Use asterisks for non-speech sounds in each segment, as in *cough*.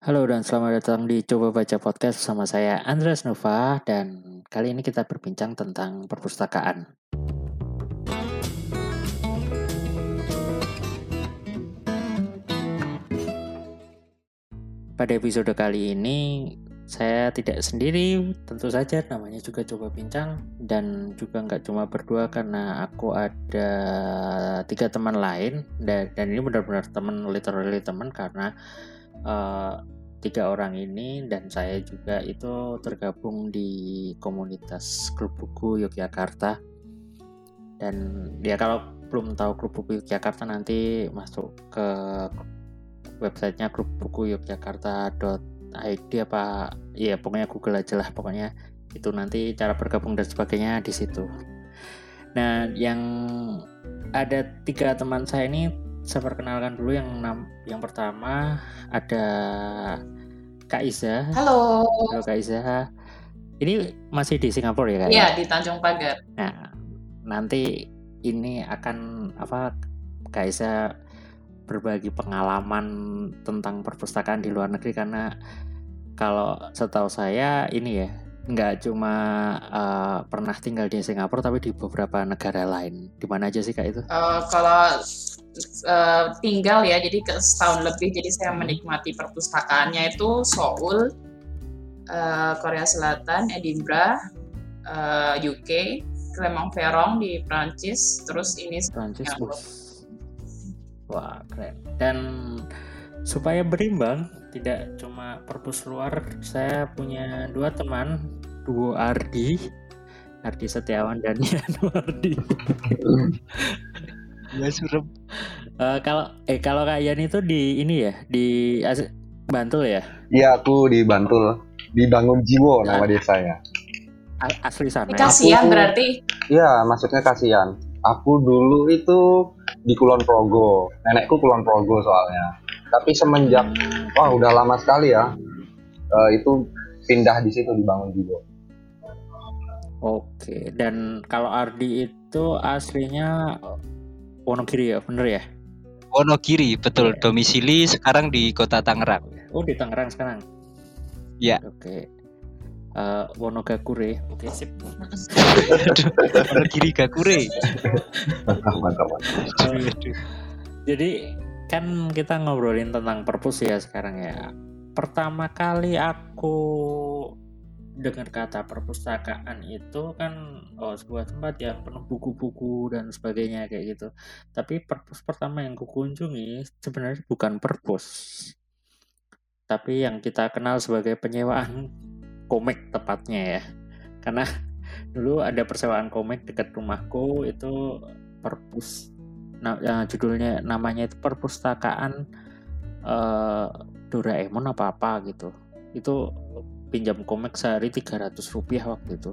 Halo dan selamat datang di Coba Baca Podcast bersama saya Andreas Nova dan kali ini kita berbincang tentang perpustakaan. Pada episode kali ini saya tidak sendiri, tentu saja namanya juga coba bincang dan juga nggak cuma berdua karena aku ada tiga teman lain dan ini benar-benar teman literally teman karena uh, tiga orang ini dan saya juga itu tergabung di komunitas klub buku Yogyakarta dan ya kalau belum tahu klub buku Yogyakarta nanti masuk ke websitenya klub buku Yogyakarta.id apa ya pokoknya Google aja lah pokoknya itu nanti cara bergabung dan sebagainya di situ. Nah yang ada tiga teman saya ini saya perkenalkan dulu yang yang pertama ada Kak Iza. Halo. Halo Kak Iza. Ini masih di Singapura ya Kak? Iya di Tanjung Pagar. Nah nanti ini akan apa Kak Iza berbagi pengalaman tentang perpustakaan di luar negeri karena kalau setahu saya ini ya nggak cuma uh, pernah tinggal di Singapura tapi di beberapa negara lain. Di mana aja sih kak itu? Uh, kalau uh, tinggal ya, jadi ke setahun lebih. Jadi saya menikmati perpustakaannya itu Seoul, uh, Korea Selatan, Edinburgh, uh, UK, Clermont-Ferrand di Prancis, terus ini Prancis. Wah, keren. Dan supaya berimbang, tidak cuma perpus luar, saya punya dua teman, duo Ardi, Ardi Setiawan dan *laughs* Yanu Ardi. Ya suruh. Uh, kalau eh kalau kalian itu di ini ya di As Bantul ya? Iya aku di Bantul di Bangun Jiwo nah, nama desanya. Asli sana. Kasihan berarti? Iya maksudnya kasihan aku dulu itu di Kulon Progo nenekku Kulon Progo soalnya tapi semenjak wah udah lama sekali ya uh, itu pindah di situ dibangun juga oke dan kalau Ardi itu aslinya Wonogiri ya bener ya Wonogiri betul ya. domisili sekarang di kota Tangerang oh di Tangerang sekarang ya oke uh, Wonogakure. Oke, okay, sip. *laughs* Wonogiri Gakure. Jadi kan kita ngobrolin tentang perpus ya sekarang ya. Pertama kali aku dengar kata perpustakaan itu kan oh sebuah tempat yang penuh buku-buku dan sebagainya kayak gitu. Tapi perpus pertama yang kukunjungi sebenarnya bukan perpus. Tapi yang kita kenal sebagai penyewaan komik tepatnya ya karena dulu ada persewaan komik dekat rumahku itu perpus nah yang judulnya namanya itu perpustakaan uh, Doraemon apa apa gitu. Itu pinjam komik sehari 300 rupiah waktu itu.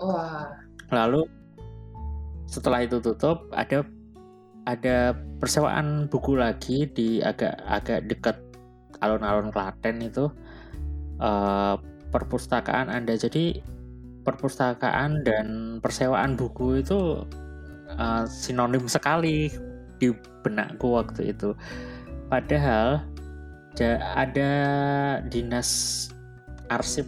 Wah. Lalu setelah itu tutup ada ada persewaan buku lagi di agak agak dekat alun-alun Klaten itu. Uh, perpustakaan Anda. Jadi perpustakaan dan persewaan buku itu uh, sinonim sekali di benakku waktu itu. Padahal ada dinas arsip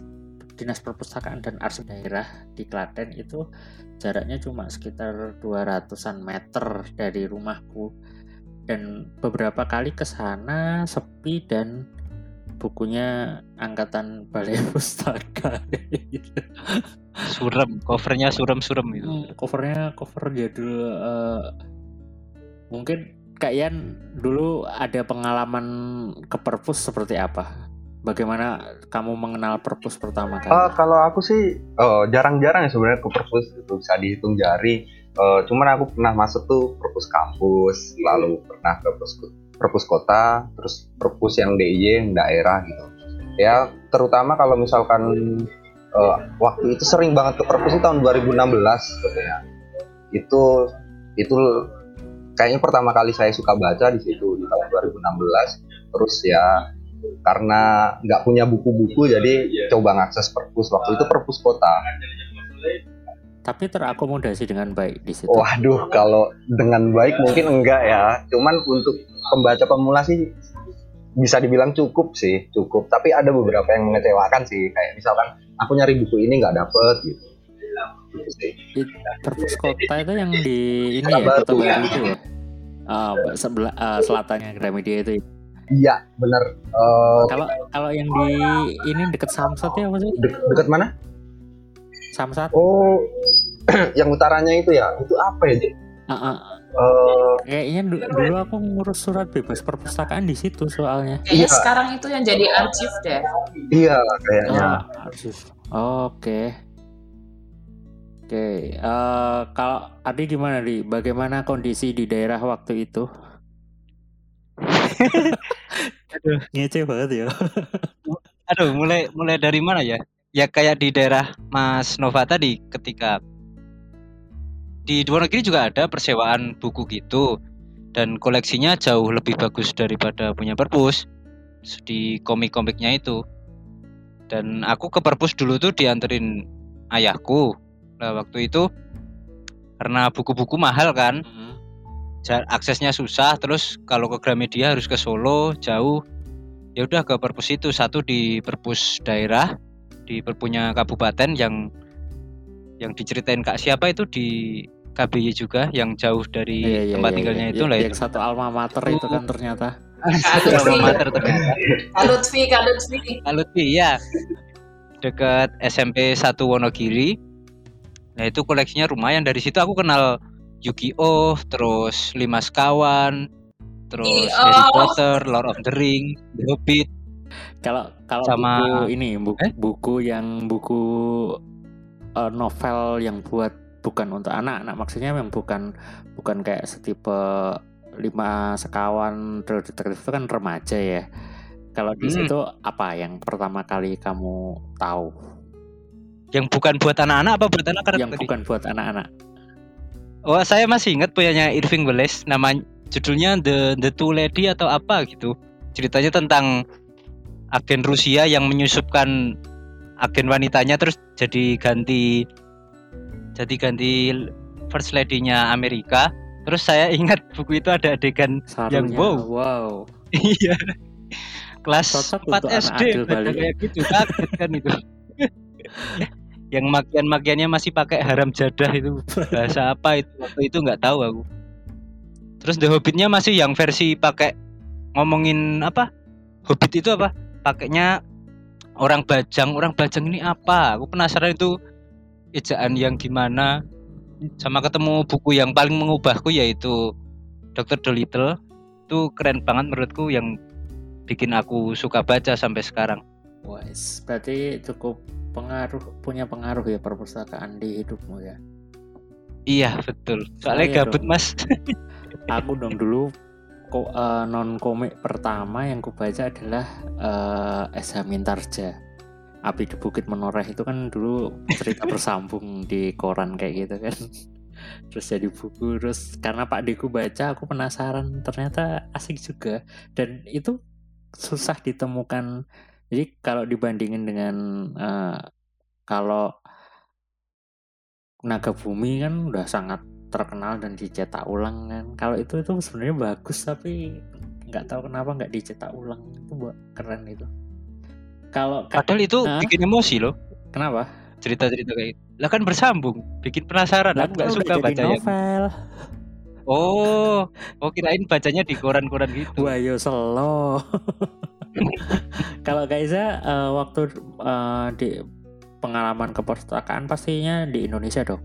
dinas perpustakaan dan arsip daerah di Klaten itu jaraknya cuma sekitar 200-an meter dari rumahku dan beberapa kali ke sana sepi dan bukunya angkatan balai *laughs* pustaka. Surem, covernya surem-surem itu. Hmm, covernya cover jadul uh, mungkin kalian dulu ada pengalaman ke perpus seperti apa? Bagaimana kamu mengenal perpus pertama kali? Uh, kalau aku sih jarang jarang-jarang ya sebenarnya ke perpus itu bisa dihitung jari. Uh, cuman aku pernah masuk tuh perpus kampus, lalu pernah ke perpus perpus kota, terus perpus yang DIY yang daerah gitu. Ya terutama kalau misalkan uh, waktu itu sering banget ke perpus itu tahun 2016 sebetulnya. Itu itu kayaknya pertama kali saya suka baca di situ di tahun 2016. Terus ya karena nggak punya buku-buku jadi coba ngakses perpus waktu itu perpus kota tapi terakomodasi dengan baik di situ. Waduh, kalau dengan baik mungkin enggak ya. Cuman untuk pembaca pemula sih bisa dibilang cukup sih cukup. Tapi ada beberapa yang mengecewakan sih. Kayak misalkan aku nyari buku ini nggak dapet gitu. Gitu sih. It- perpus kota itu yang di ini ya kota ya. itu ya? Ah, sebelah ah, selatannya Gramedia itu ya. iya bener Eh, kalau kalau yang di ini deket Samsat ya sih? De- deket mana? Samsat. Oh *clears throat* yang utaranya itu ya? Itu apa ya Eh, kayaknya du- dulu aku ngurus surat bebas perpustakaan di situ soalnya Kayaknya Iya. sekarang itu yang jadi arsip deh. iya kayaknya Oh, arsis. Oke. Oke, eh, kalau Adi gimana di? Bagaimana kondisi di daerah waktu itu? Aduh. Ngece banget ya. Aduh, mulai mulai dari mana ya? Ya kayak di daerah Mas Nova tadi ketika di luar negeri juga ada persewaan buku gitu dan koleksinya jauh lebih bagus daripada punya perpus di komik-komiknya itu. Dan aku ke perpus dulu tuh dianterin ayahku. Nah, waktu itu karena buku-buku mahal kan, ja- aksesnya susah terus kalau ke Gramedia harus ke Solo jauh ya udah ke perpus itu satu di perpus daerah di perpunya kabupaten yang yang diceritain kak siapa itu di KBY juga yang jauh dari Iya, iya, tempat iya, tinggalnya iya. itu lah Yang itu satu alma mater itu kan ternyata. *laughs* Kak alma mater ternyata Kak Lutfi, Kak Lutfi. Kak Lutfi ya dekat SMP 1 Wonogiri nah itu koleksinya lumayan dari situ aku kenal Yu-Gi-Oh terus Lima Sekawan terus Yu-Gi-Oh. Harry Potter Lord of the Ring The Hobbit Kalau kalau Sama- buku ini buku, Eh? buku yang buku eh, novel yang buat bukan untuk anak-anak maksudnya yang bukan bukan kayak setipe lima sekawan True detektif itu kan remaja ya. Kalau di Hmm. situ apa yang pertama kali kamu tahu yang bukan buat anak-anak apa buat anak yang tadi? bukan buat anak-anak? Oh, saya masih ingat punyanya Irving Welsh, namanya judulnya The The Two Lady atau apa gitu. Ceritanya tentang agen Rusia yang menyusupkan agen wanitanya terus jadi ganti jadi ganti first lady-nya Amerika. Terus saya *laughs* ingat buku itu ada adegan Sarunya, Yang wow. wow. *laughs* iya. Kelas Cocok 4 untuk anak SD kayak gitu kan itu. *laughs* yang makian-makiannya masih pakai haram jadah itu. Bahasa apa itu? Waktu itu nggak tahu aku. Terus The Hobbitnya masih yang versi pakai ngomongin apa? Hobbit itu apa? Pakainya orang bajang. Orang bajang ini apa? Aku penasaran itu ejaan yang gimana sama ketemu buku yang paling mengubahku yaitu Dr. Dolittle itu keren banget menurutku yang bikin aku suka baca sampai sekarang Wes, berarti cukup pengaruh punya pengaruh ya perpustakaan di hidupmu ya. iya betul soalnya Saya gabut dong. mas *laughs* Aku dong dulu ko, non komik pertama yang kubaca adalah eh SH Mintarja. Api di Bukit Menoreh itu kan dulu cerita *laughs* bersambung di koran kayak gitu kan. *laughs* Terus jadi buku terus karena Pak Deku baca aku penasaran ternyata asik juga dan itu susah ditemukan. Jadi kalau dibandingin dengan eh, kalau Naga Bumi kan udah sangat terkenal dan dicetak ulang kan. Kalau itu itu sebenarnya bagus tapi nggak tahu kenapa nggak dicetak ulang itu buat keren itu. Kalau padahal itu Hah? bikin emosi loh kenapa? cerita-cerita kayak gitu. lah kan bersambung bikin penasaran Lah aku kan nggak suka bacanya novel. oh oh kirain bacanya di koran-koran gitu Wah yo selo. *laughs* Kalau Kaiza eh, waktu eh, di pengalaman ke perpustakaan pastinya di Indonesia dong.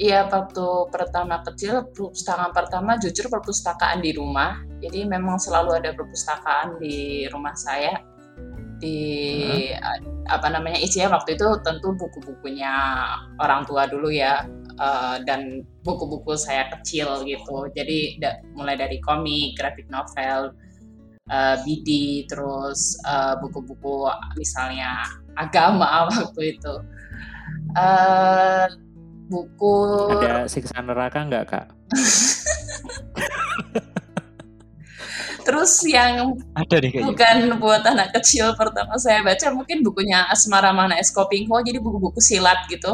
Iya, waktu pertama kecil, perpustakaan pertama jujur perpustakaan di rumah. Jadi memang selalu ada perpustakaan di rumah saya. Di a- apa namanya isinya waktu itu tentu buku-bukunya orang tua dulu ya, eh, dan buku-buku saya kecil gitu. Jadi da- mulai dari komik, graphic novel, eh, BD, terus eh, buku-buku misalnya agama *laughs* waktu itu. Eh, buku Ada siksa neraka nggak kak? *laughs* Terus yang ada deh kayaknya bukan buat anak kecil pertama saya baca mungkin bukunya Asmara Mana Eskopingho jadi buku-buku silat gitu.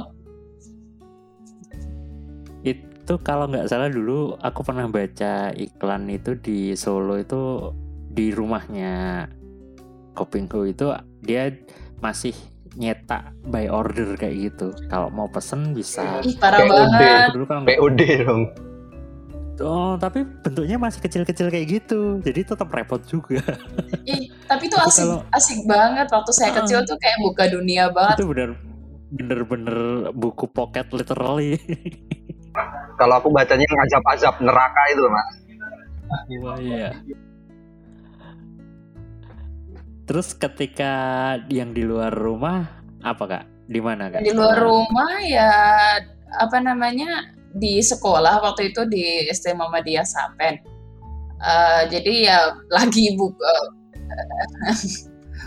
Itu kalau nggak salah dulu aku pernah baca iklan itu di Solo itu di rumahnya Kopingku itu dia masih nyetak by order kayak gitu. Kalau mau pesen bisa. Ih parah POD. banget. Dulu nggak- POD dong. Oh, tapi bentuknya masih kecil-kecil kayak gitu. Jadi tetap repot juga. *laughs* Ih, tapi itu asik kalau- asik banget waktu saya Ah. kecil tuh kayak buka dunia banget. itu bener bener-bener buku pocket literally. *laughs* Kalau aku bacanya yang azab-azab neraka itu mas. Wah, iya. Terus ketika yang di luar rumah apa kak? Di mana kak? Di luar rumah ya apa namanya di sekolah waktu itu di SD Muhammadiyah Sapen. Eh, jadi ya lagi *laughs* buku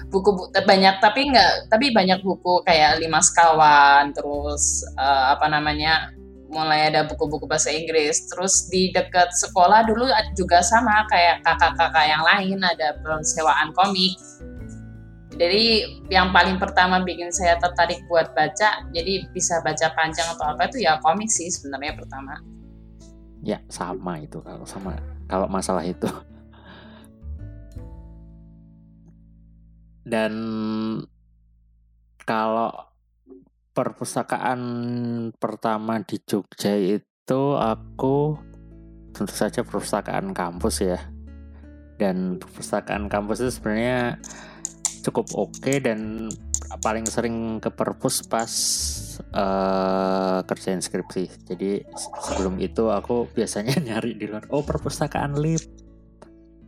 buku bu- banyak tapi nggak tapi banyak buku kayak lima sekawan terus eh, apa namanya mulai ada buku-buku bahasa Inggris terus di dekat sekolah dulu juga sama kayak kakak-kakak yang lain ada persewaan komik jadi yang paling pertama bikin saya tertarik buat baca jadi bisa baca panjang atau apa itu ya komik sih sebenarnya pertama Ya sama itu kalau sama kalau masalah itu. Dan kalau perpustakaan pertama di Jogja itu aku tentu saja perpustakaan kampus ya. Dan perpustakaan kampus itu sebenarnya cukup oke dan paling sering ke perpus pas eh, kerjain skripsi. Jadi se- sebelum itu aku biasanya *laughs* nyari di luar. Oh perpustakaan lip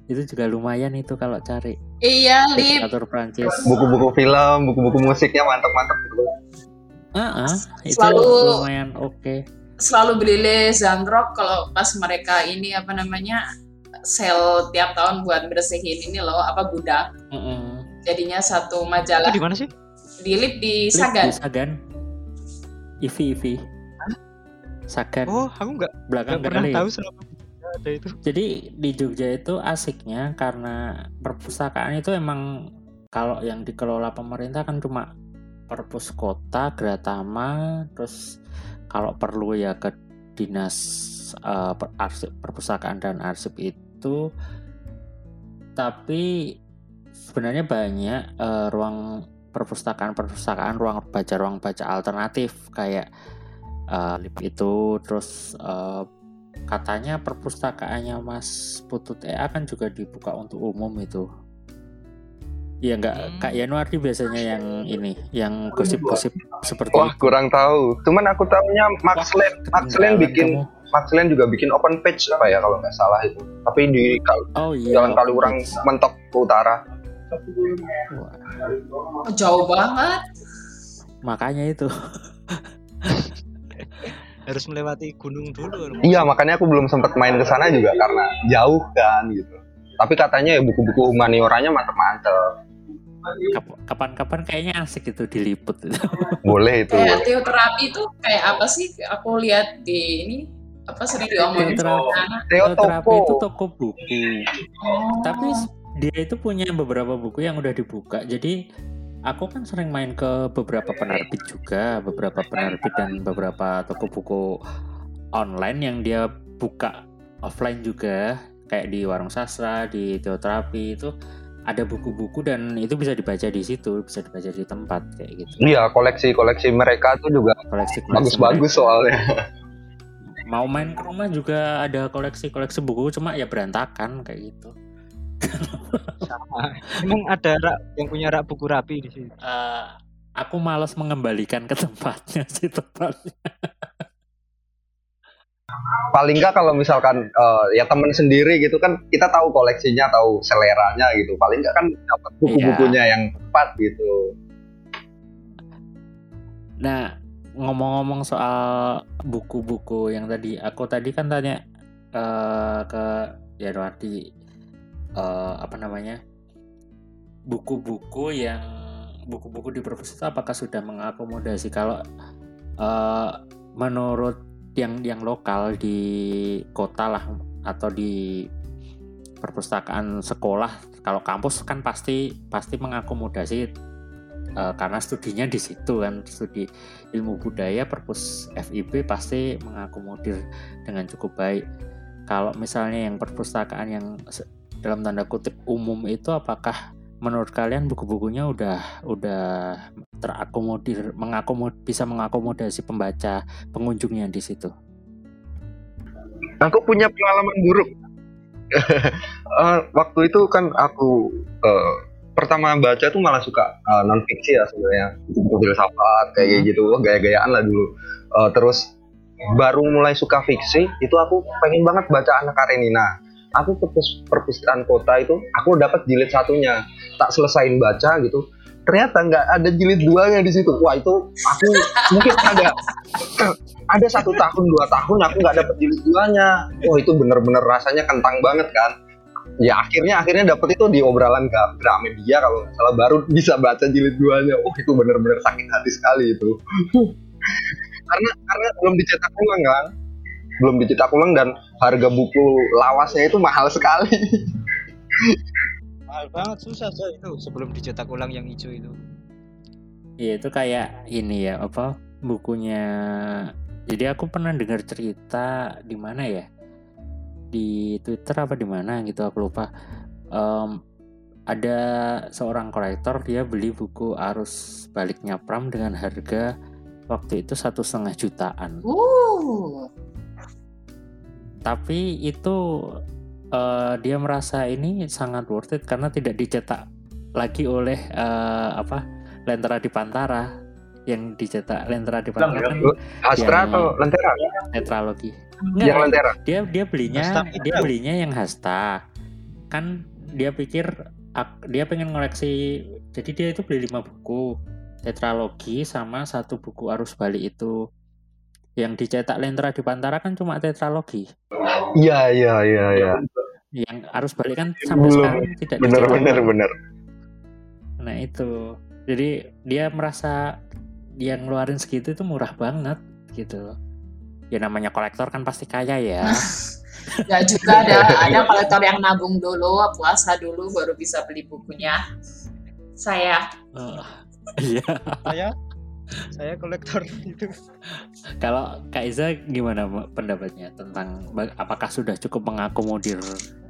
itu juga lumayan itu kalau cari iya lip literatur Prancis. Buku-buku film, buku-buku musiknya mantap-mantap gitu. Ah, ah, itu Selalu- lumayan oke. selalu beli Les Zandrock kalau pas mereka ini apa namanya sel tiap tahun buat bersihin ini loh apa gudang Mm-mm. Jadinya satu Itu majalah di mana sih? di lip di Lip Sagan di Sagan. Ivi Ivi. Sagan Oh, aku nggak belakang nggak pernah Lip. tahu selama ada itu. Jadi di Jogja itu asiknya karena perpustakaan itu emang kalau yang dikelola pemerintah kan cuma perpus kota, Gratama, terus kalau perlu ya ke dinas eh, per- arsip, perpustakaan dan arsip itu. Tapi sebenarnya banyak eh, ruang perpustakaan-perpustakaan, ruang baca, ruang baca alternatif kayak eh, lip itu, terus eh, katanya perpustakaannya Mas Putut EA kan juga dibuka untuk umum itu. Iya nggak Hmm. Kak Yanuardi biasanya yang ini, yang gosip-gosip seperti Wah itu. kurang tahu. Cuman aku tahunya Max Len, Max Len bikin kamu. Max Len juga bikin open page apa ya kalau nggak salah itu. Tapi di Kal- Oh iya. Jalan Kaliurang mentok ke utara. Wah, Oh, jauh banget makanya itu. *laughs* Harus melewati gunung dulu. Iya makanya aku belum sempat main ke sana juga karena jauh kan gitu. Tapi katanya ya buku-buku humanioranya mantep-mantep. Kap- Kapan-kapan kayaknya asik itu diliput itu. *laughs* Boleh itu. kayak teoterapi itu kayak apa sih aku lihat di ini apa sering diomongin Teoterapi. itu toko buku. oh. Tapi dia itu punya beberapa buku yang udah dibuka. Jadi aku kan sering main ke beberapa penerbit juga, beberapa penerbit dan beberapa toko buku online yang dia buka offline juga, kayak di warung sastra, di teoterapi itu ada buku-buku dan itu bisa dibaca di situ, bisa dibaca di tempat kayak gitu. Iya koleksi-koleksi mereka tuh juga Koleksi bagus-bagus soalnya. Mau main ke rumah juga ada koleksi-koleksi buku, cuma ya berantakan kayak gitu. Sama. Emang ada rak yang punya rak buku rapi di sini. Eh, aku malas mengembalikan ke tempatnya sih tempatnya. Paling nggak kalau misalkan eh, ya temen sendiri gitu kan kita tahu koleksinya, tahu seleranya gitu. Paling nggak kan dapat buku-bukunya yang tepat gitu. Nah, ngomong-ngomong soal buku-buku yang tadi, aku tadi kan tanya eh, ke Yanwardi eh, apa namanya buku-buku yang buku-buku di perpus itu apakah sudah mengakomodasi? Kalau eh, menurut yang yang lokal di kota lah atau di perpustakaan sekolah kalau kampus kan pasti pasti mengakomodasi eh, karena studinya di situ kan studi ilmu budaya perpus FIB pasti mengakomodir dengan cukup baik. Kalau misalnya yang perpustakaan yang dalam tanda kutip umum itu apakah menurut kalian buku-bukunya udah udah terakomodir mengakomod bisa mengakomodasi pembaca pengunjungnya di situ? Aku punya pengalaman buruk. uh, *laughs* waktu itu kan aku uh, pertama baca tuh malah suka uh, non fiksi ya sebenarnya filsafat kayak hmm. gitu gaya-gayaan lah dulu uh, terus baru mulai suka fiksi itu aku pengen banget baca anak Karenina aku ke perpustakaan kota itu aku dapat jilid satunya. Tak selesain baca gitu. Ternyata nggak ada jilid duanya di situ. Wah itu aku mungkin ada ada satu tahun dua tahun aku nggak dapat jilid duanya. Wah itu bener-bener rasanya kentang banget kan. Ya akhirnya akhirnya dapet itu di obrolan Gramedia kalau salah baru bisa baca jilid duanya. Oh itu bener-bener sakit hati sekali itu. *laughs* Karena karena belum dicetak ulang kan belum dicetak ulang dan harga buku lawasnya itu mahal sekali. Mahal banget susah so itu. Sebelum dicetak ulang yang hijau itu. Iya itu kayak ini ya apa bukunya. Jadi aku pernah dengar cerita di mana ya? Di Twitter apa di mana gitu aku lupa. Um, ada seorang kolektor dia beli buku arus baliknya Pram dengan harga waktu itu satu setengah jutaan. Uh. Tapi itu uh, dia merasa ini sangat worth it karena tidak dicetak lagi oleh uh, apa Lentera di Pantara yang dicetak Lentera di Pantara kan Astra atau Lentera? Tetralogi Enggak, yang Lentera. Dia dia belinya Hasta dia belinya yang Hasta. Kan dia pikir dia pengen ngoleksi jadi dia itu beli lima buku tetralogi sama satu buku arus balik itu yang dicetak Lentera di Pantara kan cuma tetralogi. Iya iya iya iya. Yang arus balik kan sampai Belum. sekarang tidak bener bener bener nah itu. Jadi dia merasa yang ngeluarin segitu itu murah banget gitu. Ya namanya kolektor kan pasti kaya ya. Gak *laughs* juga ada ada kolektor yang nabung dulu puasa dulu baru bisa beli bukunya. Saya. Uh, iya. Saya saya kolektor *laughs* itu. Kalau Kak Iza gimana pendapatnya tentang apakah sudah cukup mengakomodir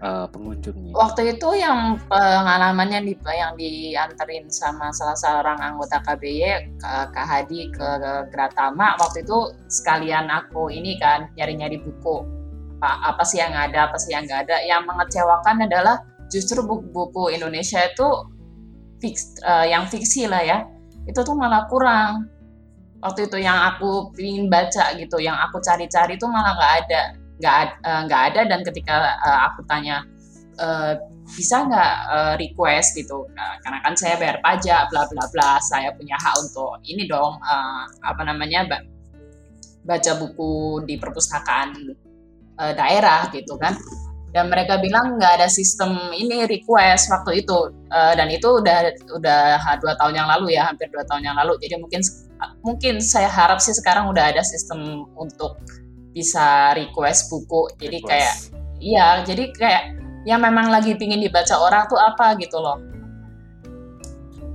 uh, pengunjungnya? Waktu itu yang pengalamannya di, yang dianterin sama salah seorang anggota KBY Kak Hadi ke, ke Gratama waktu itu sekalian aku ini kan nyari-nyari buku apa, apa sih yang ada apa sih yang nggak ada yang mengecewakan adalah justru buku-buku Indonesia itu fix, uh, yang fiksi lah ya itu tuh malah kurang. Waktu itu yang aku ingin baca gitu yang aku cari-cari itu malah nggak ada. Nggak uh, nggak ada dan ketika uh, aku tanya uh, bisa nggak uh, request gitu? Uh, karena kan saya bayar pajak bla bla bla saya punya hak untuk ini dong uh, apa namanya baca buku di perpustakaan uh, daerah gitu kan dan mereka bilang nggak ada sistem ini request waktu itu. Uh, dan itu udah udah dua tahun yang lalu ya hampir dua tahun yang lalu. Jadi mungkin mungkin saya harap sih sekarang udah ada sistem untuk bisa request buku. Jadi request. kayak iya jadi kayak yang memang lagi pingin dibaca orang tuh apa gitu loh.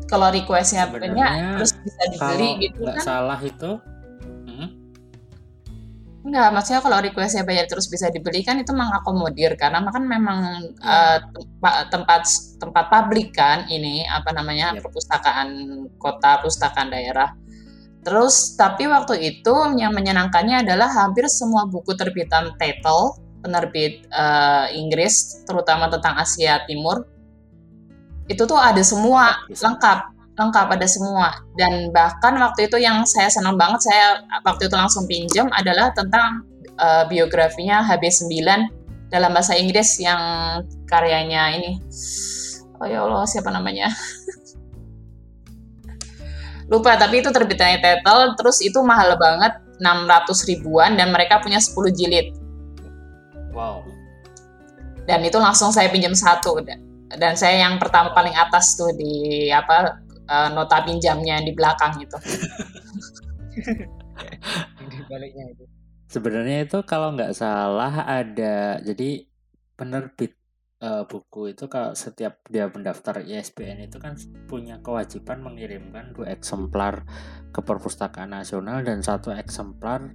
Kalau requestnya banyak terus bisa dibeli gitu kan. salah itu Enggak, maksudnya kalau requestnya banyak terus bisa dibeli kan itu mengakomodir karena kan memang hmm. uh, tempat tempat publik kan ini apa namanya yep. perpustakaan kota, perpustakaan daerah. Terus tapi waktu itu yang menyenangkannya adalah hampir semua buku terbitan title penerbit uh, Inggris terutama tentang Asia Timur itu tuh ada semua lengkap lengkap ada semua. Dan bahkan waktu itu yang saya senang banget saya waktu itu langsung pinjam adalah tentang uh, biografinya HB9 dalam bahasa Inggris yang karyanya ini. Oh ya Allah siapa namanya? *laughs* Lupa tapi itu terbitnya title terus itu mahal banget 600 ribuan dan mereka punya 10 jilid. Wow. Dan itu langsung saya pinjam satu. Dan saya yang pertama paling atas tuh di apa uh, nota pinjamnya di belakang gitu. *laughs* di baliknya itu. Sebenarnya itu kalau nggak salah ada jadi penerbit uh, buku itu kalau setiap dia mendaftar ISBN itu kan punya kewajiban mengirimkan dua eksemplar ke perpustakaan nasional dan satu eksemplar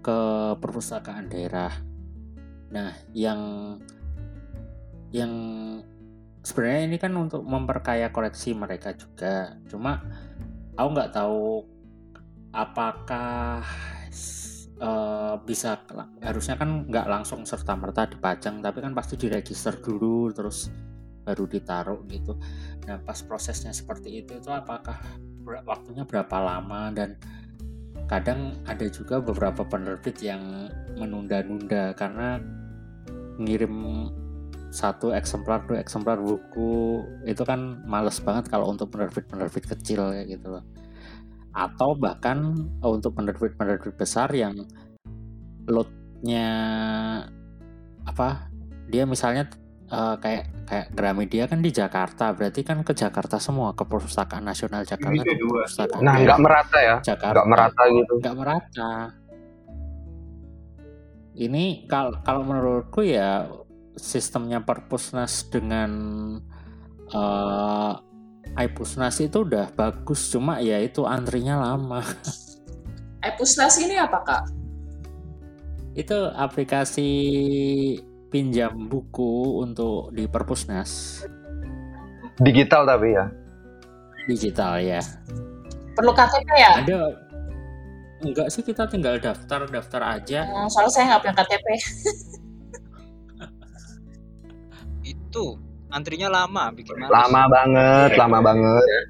ke perpustakaan daerah. Nah, yang yang sebenarnya ini kan untuk memperkaya koleksi mereka juga. Cuma aku nggak tahu apakah uh, bisa harusnya kan nggak langsung serta merta dipajang tapi kan pasti diregister dulu terus baru ditaruh gitu. Nah pas prosesnya seperti itu itu apakah waktunya berapa lama? Dan kadang ada juga beberapa penerbit yang menunda-nunda karena ngirim satu eksemplar dua eksemplar buku itu kan males banget kalau untuk penerbit-penerbit kecil ya gitu loh. Atau bahkan untuk penerbit-penerbit besar yang loadnya apa dia misalnya uh, kayak kayak Gramedia kan di Jakarta berarti kan ke Jakarta semua ke perpustakaan nasional Jakarta ke perpustakaan nah nggak merata ya? Jakarta. Nggak merata gitu. Nggak merata. Ini kalau kalau menurutku ya sistemnya perpusnas dengan uh, iPusnas itu udah bagus cuma ya itu antrinya lama. *laughs* iPusnas ini apa kak? Itu aplikasi pinjam buku untuk di perpusnas. Digital tapi ya? Digital ya. Perlu KTP ya? Ada. Enggak sih kita tinggal daftar daftar aja. Hmm, soalnya saya nggak punya KTP *laughs* itu antrinya lama bikin males. lama banget ya, lama banget.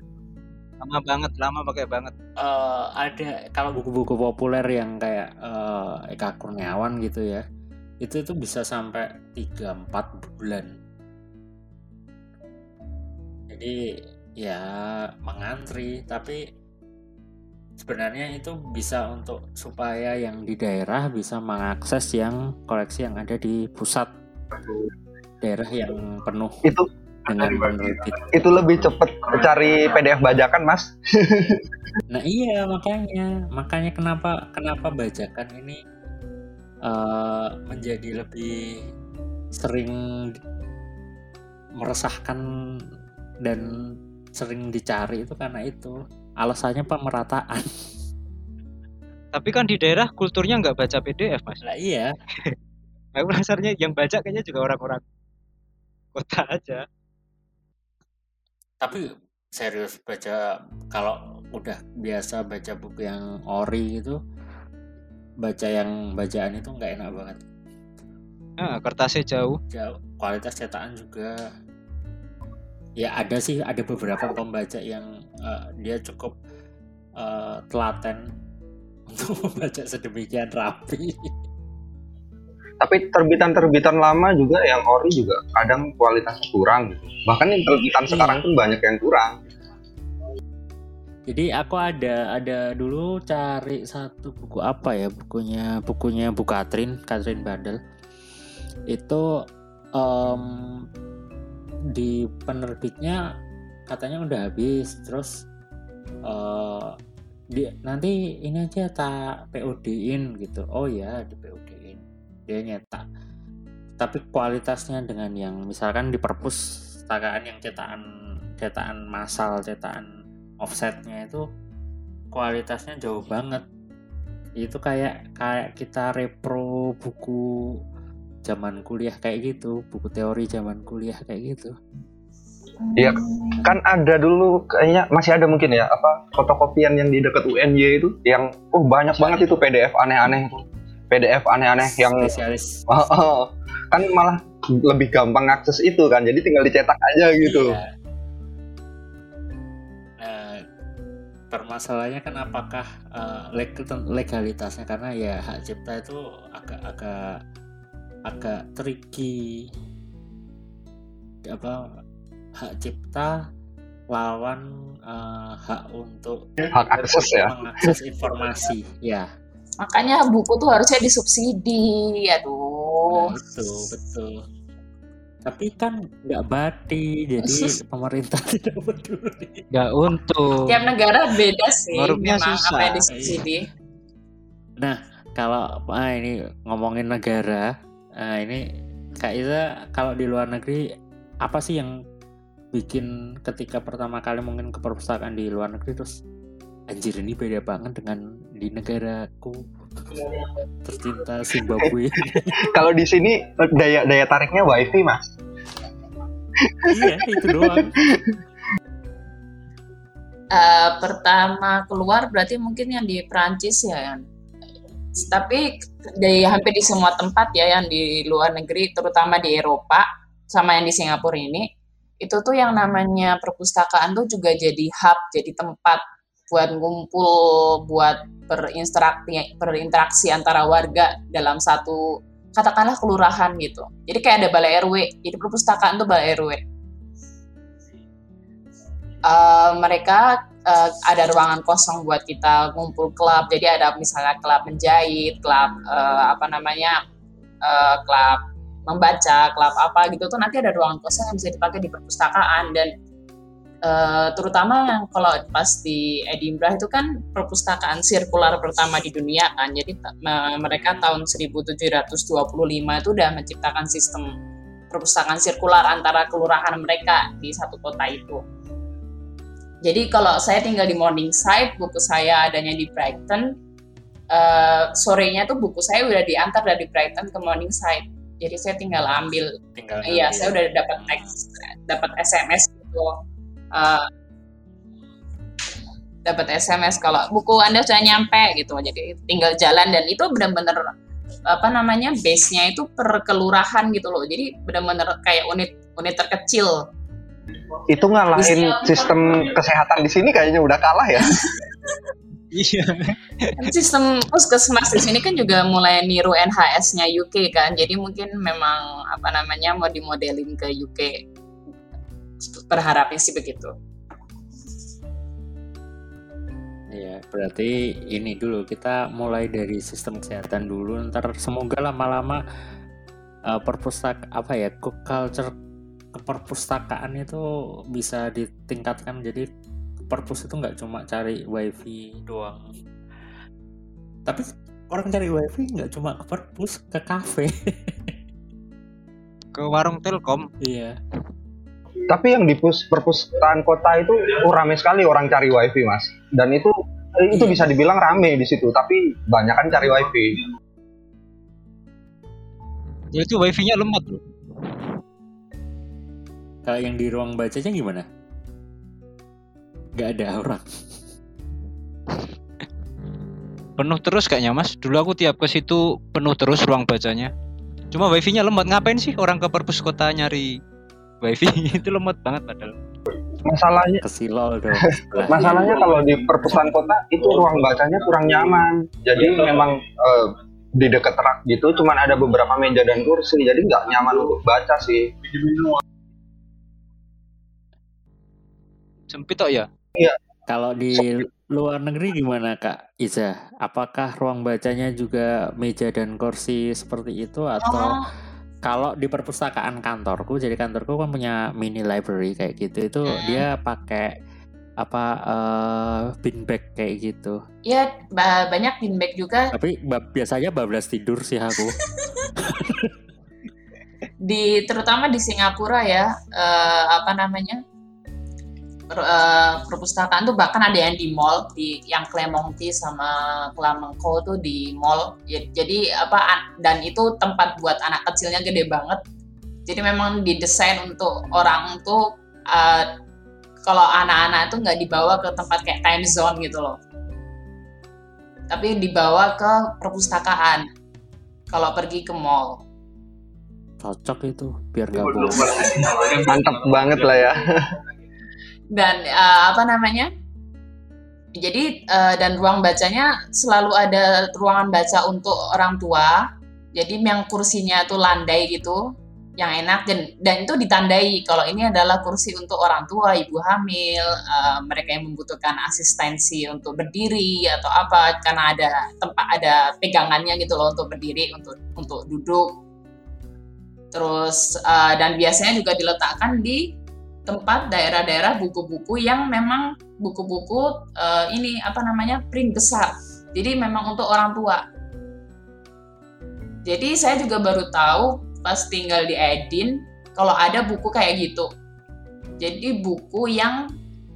Lama banget lama pakai banget. Uh, ada kalau buku-buku populer yang kayak uh, Eka Kurniawan gitu ya itu itu bisa sampai 3-4 bulan. Jadi ya mengantri. Tapi sebenarnya itu bisa untuk supaya yang di daerah bisa mengakses yang koleksi yang ada di pusat daerah yang penuh itu dengan penerbit itu lebih cepet cari PDF bajakan mas. *laughs* Nah iya makanya. Makanya kenapa kenapa bajakan ini uh, menjadi lebih sering meresahkan dan sering dicari itu karena itu. Alasannya pemerataan. *laughs* Tapi kan di daerah kulturnya nggak baca PDF mas. Nah, iya. *laughs* Aku rasanya yang baca kayaknya juga orang-orang kota aja tapi serius baca kalau udah biasa baca buku yang ori itu baca yang bacaan itu nggak enak banget. Nah, kertasnya jauh. Jauh. Kualitas cetakan juga. Ya ada sih ada beberapa pembaca yang uh, dia cukup uh, telaten *laughs* untuk membaca sedemikian rapi. Tapi terbitan-terbitan lama juga yang ori juga kadang kualitasnya kurang gitu. Bahkan yang terbitan iya. sekarang pun banyak yang kurang jadi aku ada ada dulu cari satu buku apa ya bukunya bukunya Bu Katrin Katrin Badel itu um, di penerbitnya katanya udah habis terus uh, di, nanti ini aja tak POD-in gitu oh ya di POD-in dia nyetak tapi kualitasnya dengan yang misalkan di perpus takaan yang cetakan cetakan massal cetakan offsetnya itu kualitasnya jauh banget. Itu kayak kayak kita repro buku zaman kuliah kayak gitu buku teori zaman kuliah kayak gitu. Iya, kan ada dulu kayaknya masih ada mungkin ya apa fotokopian yang di dekat UNY itu yang oh banyak banget itu PDF aneh-aneh PDF aneh-aneh yang spesialis. Oh, oh, kan malah lebih gampang akses itu kan, jadi tinggal dicetak aja gitu. Iya. permasalahannya kan apakah uh, legalitasnya karena ya hak cipta itu agak-agak agak tricky apa hak cipta lawan uh, hak untuk hak akses ya mengakses informasi ya makanya buku tuh harusnya disubsidi aduh. Itu betul. Tapi kan nggak bati jadi *laughs* pemerintah tidak peduli. Nggak untung. Tiap negara beda sih Warungnya susah apa yang disubsidi. Iya. nah kalau ah, ini ngomongin negara nah, ini Kak Iza kalau di luar negeri apa sih yang bikin ketika pertama kali mungkin ke perpustakaan di luar negeri terus anjir ini beda banget dengan di negaraku tercinta Zimbabwe. *laughs* Kalau di sini daya daya tariknya wifi mas. iya itu doang uh, pertama keluar berarti mungkin yang di Prancis ya yang tapi di hampir di semua tempat ya yang di luar negeri terutama di Eropa sama yang di Singapura ini itu tuh yang namanya perpustakaan tuh juga jadi hub jadi tempat buat ngumpul buat berinteraksi berinteraksi antara warga dalam satu katakanlah kelurahan gitu. Jadi kayak ada balai RW jadi perpustakaan tuh balai RW uh, mereka uh, ada ruangan kosong buat kita ngumpul klub. Jadi ada misalnya klub menjahit klub uh, apa namanya uh, klub membaca klub apa gitu tuh nanti ada ruangan kosong yang bisa dipakai di perpustakaan. Dan uh, terutama yang kalau pas di Edinburgh itu kan perpustakaan sirkular pertama di dunia kan jadi mereka tahun 1725 itu udah menciptakan sistem perpustakaan sirkular antara kelurahan mereka di satu kota itu jadi kalau saya tinggal di Morningside, buku saya adanya di Brighton. Uh, sorenya tuh buku saya udah diantar dari Brighton ke Morningside. Jadi saya tinggal ambil. Tinggal iya, saya udah dapat teks, dapat SMS gitu. Uh, dapat SMS kalau buku Anda sudah nyampe gitu. Jadi tinggal jalan dan itu benar-benar apa namanya base-nya itu per kelurahan gitu loh. Jadi benar-benar kayak unit unit terkecil itu ngalahin sistem kesehatan di sini kayaknya udah kalah ya. *laughs* Iya. Sistem puskesmas di sini kan juga mulai niru NHS-nya UK kan. Jadi mungkin memang apa namanya mau dimodelin ke UK. Berharapnya sih begitu. Iya, berarti ini dulu kita mulai dari sistem kesehatan dulu. Ntar semoga lama-lama uh, perpustak apa ya, culture keperpustakaan itu bisa ditingkatkan. Jadi perpus itu nggak cuma cari wifi doang. Tapi orang cari wifi nggak cuma ke perpus ke kafe. Ke warung telkom. Iya tapi yang di pus perpustakaan kota itu rame sekali orang cari wifi mas dan itu itu iya. bisa dibilang rame di situ tapi banyak kan cari wifi ya itu wifi-nya lemot loh kalau yang di ruang bacanya gimana? Gak ada orang. *laughs* Penuh terus kayaknya mas. Dulu aku tiap ke situ penuh terus ruang bacanya. Cuma wifi-nya lemot. Ngapain sih orang ke perpus kota nyari wifi? *laughs* itu lemot banget padahal. Masalahnya kesilol dong. *laughs* Masalahnya kalau di perpustakaan kota itu ruang bacanya kurang nyaman. Jadi memang uh, di dekat rak gitu cuman ada beberapa meja dan kursi jadi nggak nyaman untuk baca sih sempit kok ya iya kalau di luar negeri gimana Kak Iza? Apakah ruang bacanya juga meja dan kursi seperti itu atau oh. Kalau di perpustakaan kantorku, jadi kantorku kan punya mini library kayak gitu, itu hmm. dia pakai apa uh, bin bag kayak gitu? Ya banyak bin bag juga. Tapi biasanya bablas tidur sih aku. *laughs* *laughs* di terutama di Singapura ya uh, apa namanya uh, perpustakaan tuh bahkan ada yang di mall di yang Clementi sama Clemenceau tuh di mall. Jadi apa dan itu tempat buat anak kecilnya gede banget. Jadi memang didesain untuk orang tuh uh, kalau anak-anak itu nggak dibawa ke tempat kayak time zone gitu loh. Tapi dibawa ke perpustakaan kalau pergi ke mall. Cocok itu biar gak bosan mantap banget lah ya *laughs* dan uh, apa namanya? Jadi uh, dan ruang bacanya selalu ada ruangan baca untuk orang tua. Jadi yang kursinya tuh landai gitu yang enak dan dan itu ditandai kalau ini adalah kursi untuk orang tua ibu hamil uh, mereka yang membutuhkan asistensi untuk berdiri atau apa karena ada tempat ada pegangannya gitu loh untuk berdiri untuk untuk duduk. Terus uh, dan biasanya juga diletakkan di tempat daerah-daerah buku-buku yang memang buku-buku uh, ini apa namanya print besar. Jadi memang untuk orang tua. Jadi saya juga baru tahu pas tinggal di Edin kalau ada buku kayak gitu. Jadi buku yang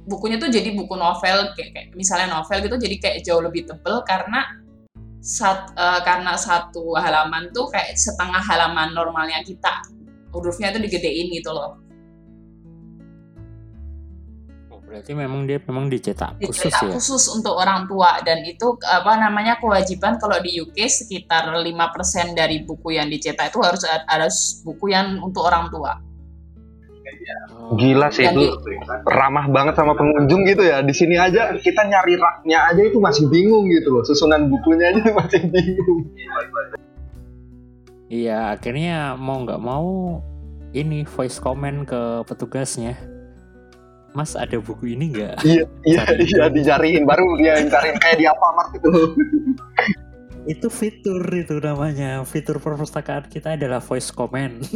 bukunya tuh jadi buku novel kayak, kayak misalnya novel gitu jadi kayak jauh lebih tebel karena sat, uh, karena satu halaman tuh kayak setengah halaman normalnya kita hurufnya tuh digedein gitu loh berarti memang dia memang dicetak khusus dicetak ya khusus untuk orang tua dan itu apa namanya kewajiban kalau di UK sekitar 5% dari buku yang dicetak itu harus ada buku yang untuk orang tua. Oh. Gila sih Dan itu ramah banget sama pengunjung gitu ya. Di sini aja kita nyari raknya aja itu masih bingung gitu loh. Susunan bukunya aja *laughs* masih bingung. iya akhirnya mau nggak mau ini voice comment ke petugasnya Mas ada buku ini nggak Iya, iya, iya dicariin baru dia yang cariin kayak di Alfamart gitu. itu fitur itu namanya fitur perpustakaan kita adalah voice comment *laughs*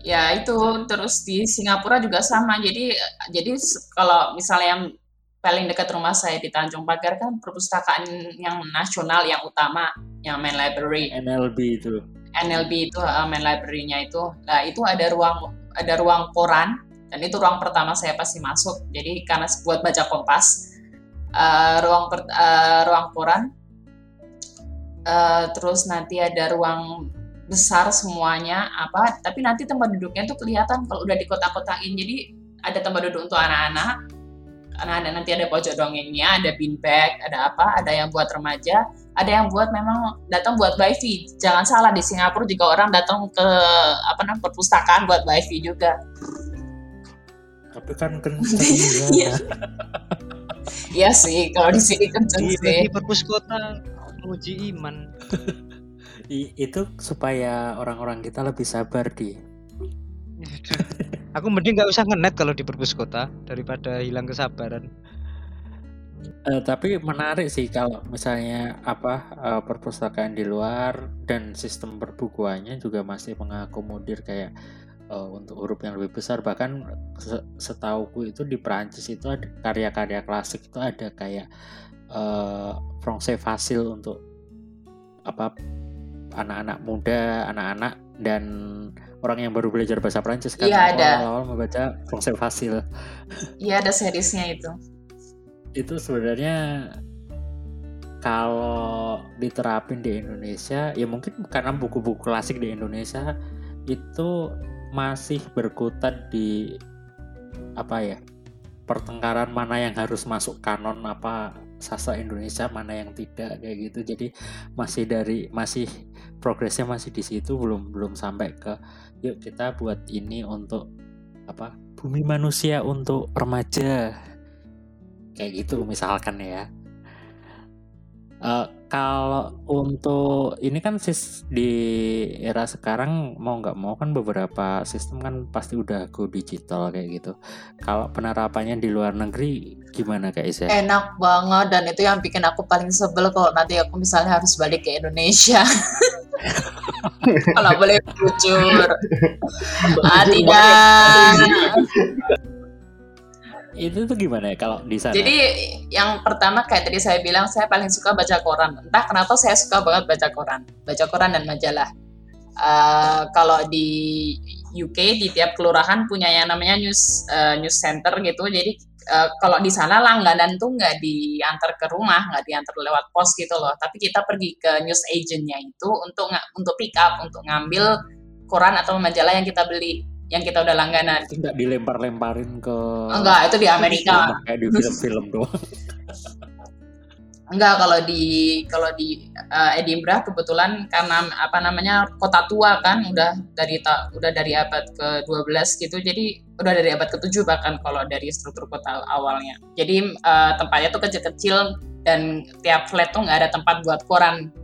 Ya itu terus di Singapura juga sama. Jadi jadi kalau misalnya yang paling dekat rumah saya di Tanjung Pagar kan perpustakaan yang nasional yang utama yang main library. NLB itu NLB itu uh, main library-nya itu. Nah, itu ada ruang ada ruang koran dan itu ruang pertama saya pasti masuk. Jadi karena buat baca Kompas. Uh, ruang per- uh, ruang koran Uh, terus nanti ada ruang besar semuanya apa tapi nanti tempat duduknya tuh kelihatan kalau udah di kotak-kotakin jadi ada tempat duduk untuk anak-anak karena ada nanti ada pojok dongengnya ada beanbag ada apa ada yang buat remaja ada yang buat memang datang buat wifi jangan salah di Singapura juga orang datang ke apa namanya perpustakaan buat wifi juga tapi kan kenceng *laughs* Iya. ya Iya sih kalau di sini kenceng Di, sih di perpus kota menguji iman. I- itu supaya orang-orang kita lebih sabar di Aku mending nggak usah ngenet kalau di perpus kota daripada hilang kesabaran. Eh, tapi menarik sih kalau misalnya apa eh, perpustakaan di luar dan sistem perbukuannya juga masih mengakomodir kayak eh, untuk huruf yang lebih besar. Bahkan se- setauku itu di Perancis itu ada karya-karya klasik itu ada kayak eh Francais facile untuk apa anak-anak muda, anak-anak dan orang yang baru belajar bahasa Perancis kan. Ada. awal-awal membaca Francais facile iya ada seriesnya itu itu sebenarnya kalau diterapin di Indonesia ya mungkin karena buku-buku klasik di Indonesia itu masih berkutat di apa ya pertengkaran mana yang harus masuk kanon apa sastra Indonesia mana yang tidak kayak gitu. Jadi masih dari masih progresnya masih di situ belum belum sampai ke yuk kita buat ini untuk apa bumi manusia untuk remaja kayak gitu misalkan ya. Eh, kalau untuk ini kan sis di era sekarang mau nggak mau kan beberapa sistem kan pasti udah go digital kayak gitu. Kalau penerapannya di luar negeri gimana kak Isa? enak banget dan itu yang bikin aku paling sebel kalau nanti aku misalnya harus balik ke Indonesia. *laughs* Kalau boleh jujur. Ah tidak *laughs* itu tuh gimana ya kalau di sana? jadi yang pertama kayak tadi saya bilang saya paling suka baca koran. Entah kenapa saya suka banget baca koran. Baca koran dan majalah. Eh, kalau di UK di tiap kelurahan punya yang namanya news eh, news center gitu. Jadi eh, kalau di sana langganan tuh nggak diantar ke rumah nggak diantar lewat pos gitu loh. Tapi kita pergi ke news agentnya itu untuk untuk pick up untuk ngambil koran atau majalah yang kita beli yang kita udah langganan nggak dilempar-lemparin ke enggak itu di Amerika kayak di film-film *laughs* doang. Enggak kalau di kalau di uh, Edinburgh kebetulan karena apa namanya kota tua kan udah dari ta, udah dari abad ke-12 gitu jadi udah dari abad ke-7 bahkan kalau dari struktur kota awalnya. Jadi uh, tempatnya tuh kecil-kecil dan tiap flat tuh nggak ada tempat buat koran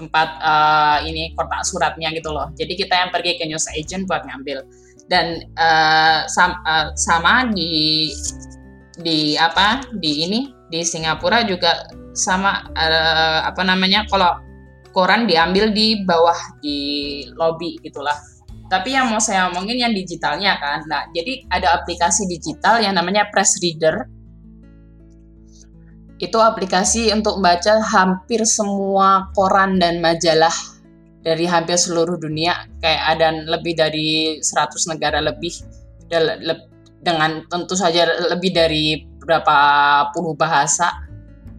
tempat uh, ini kotak suratnya gitu loh. Jadi kita yang pergi ke news agent buat ngambil dan uh, sam- uh, sama di di apa di ini di Singapura juga sama eh, apa namanya kalau koran diambil di bawah di lobby gitulah. Tapi yang mau saya omongin yang digitalnya kan. Nah jadi ada aplikasi digital yang namanya press reader. Itu aplikasi untuk membaca hampir semua koran dan majalah dari hampir seluruh dunia kayak ada lebih dari 100 negara lebih dengan tentu saja lebih dari berapa puluh bahasa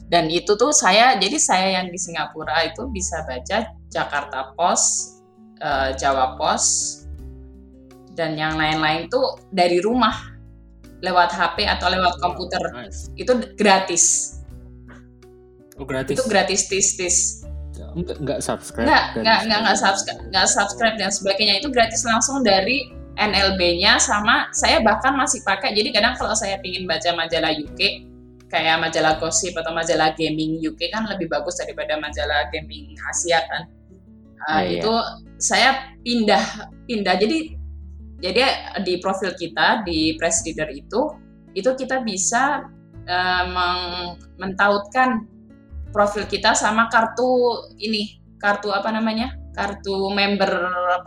dan itu tuh saya jadi saya yang di Singapura itu bisa baca Jakarta Post, eh, Jawa Post dan yang lain-lain tuh dari rumah lewat HP atau lewat komputer Nice. itu gratis Oh gratis. itu gratis tis tis Enggak, enggak subscribe. nggak dan nggak nggak nggak sebagainya. subscribe nggak subscribe dan sebagainya itu gratis langsung dari NLB-nya sama saya bahkan masih pakai jadi kadang kalau saya ingin baca majalah UK kayak majalah gosip atau majalah gaming UK kan lebih bagus daripada majalah gaming Asia kan Uh, Iya, iya. itu saya pindah pindah jadi jadi di profil kita di press reader itu itu kita bisa uh, mentautkan profil kita sama kartu ini kartu apa namanya kartu member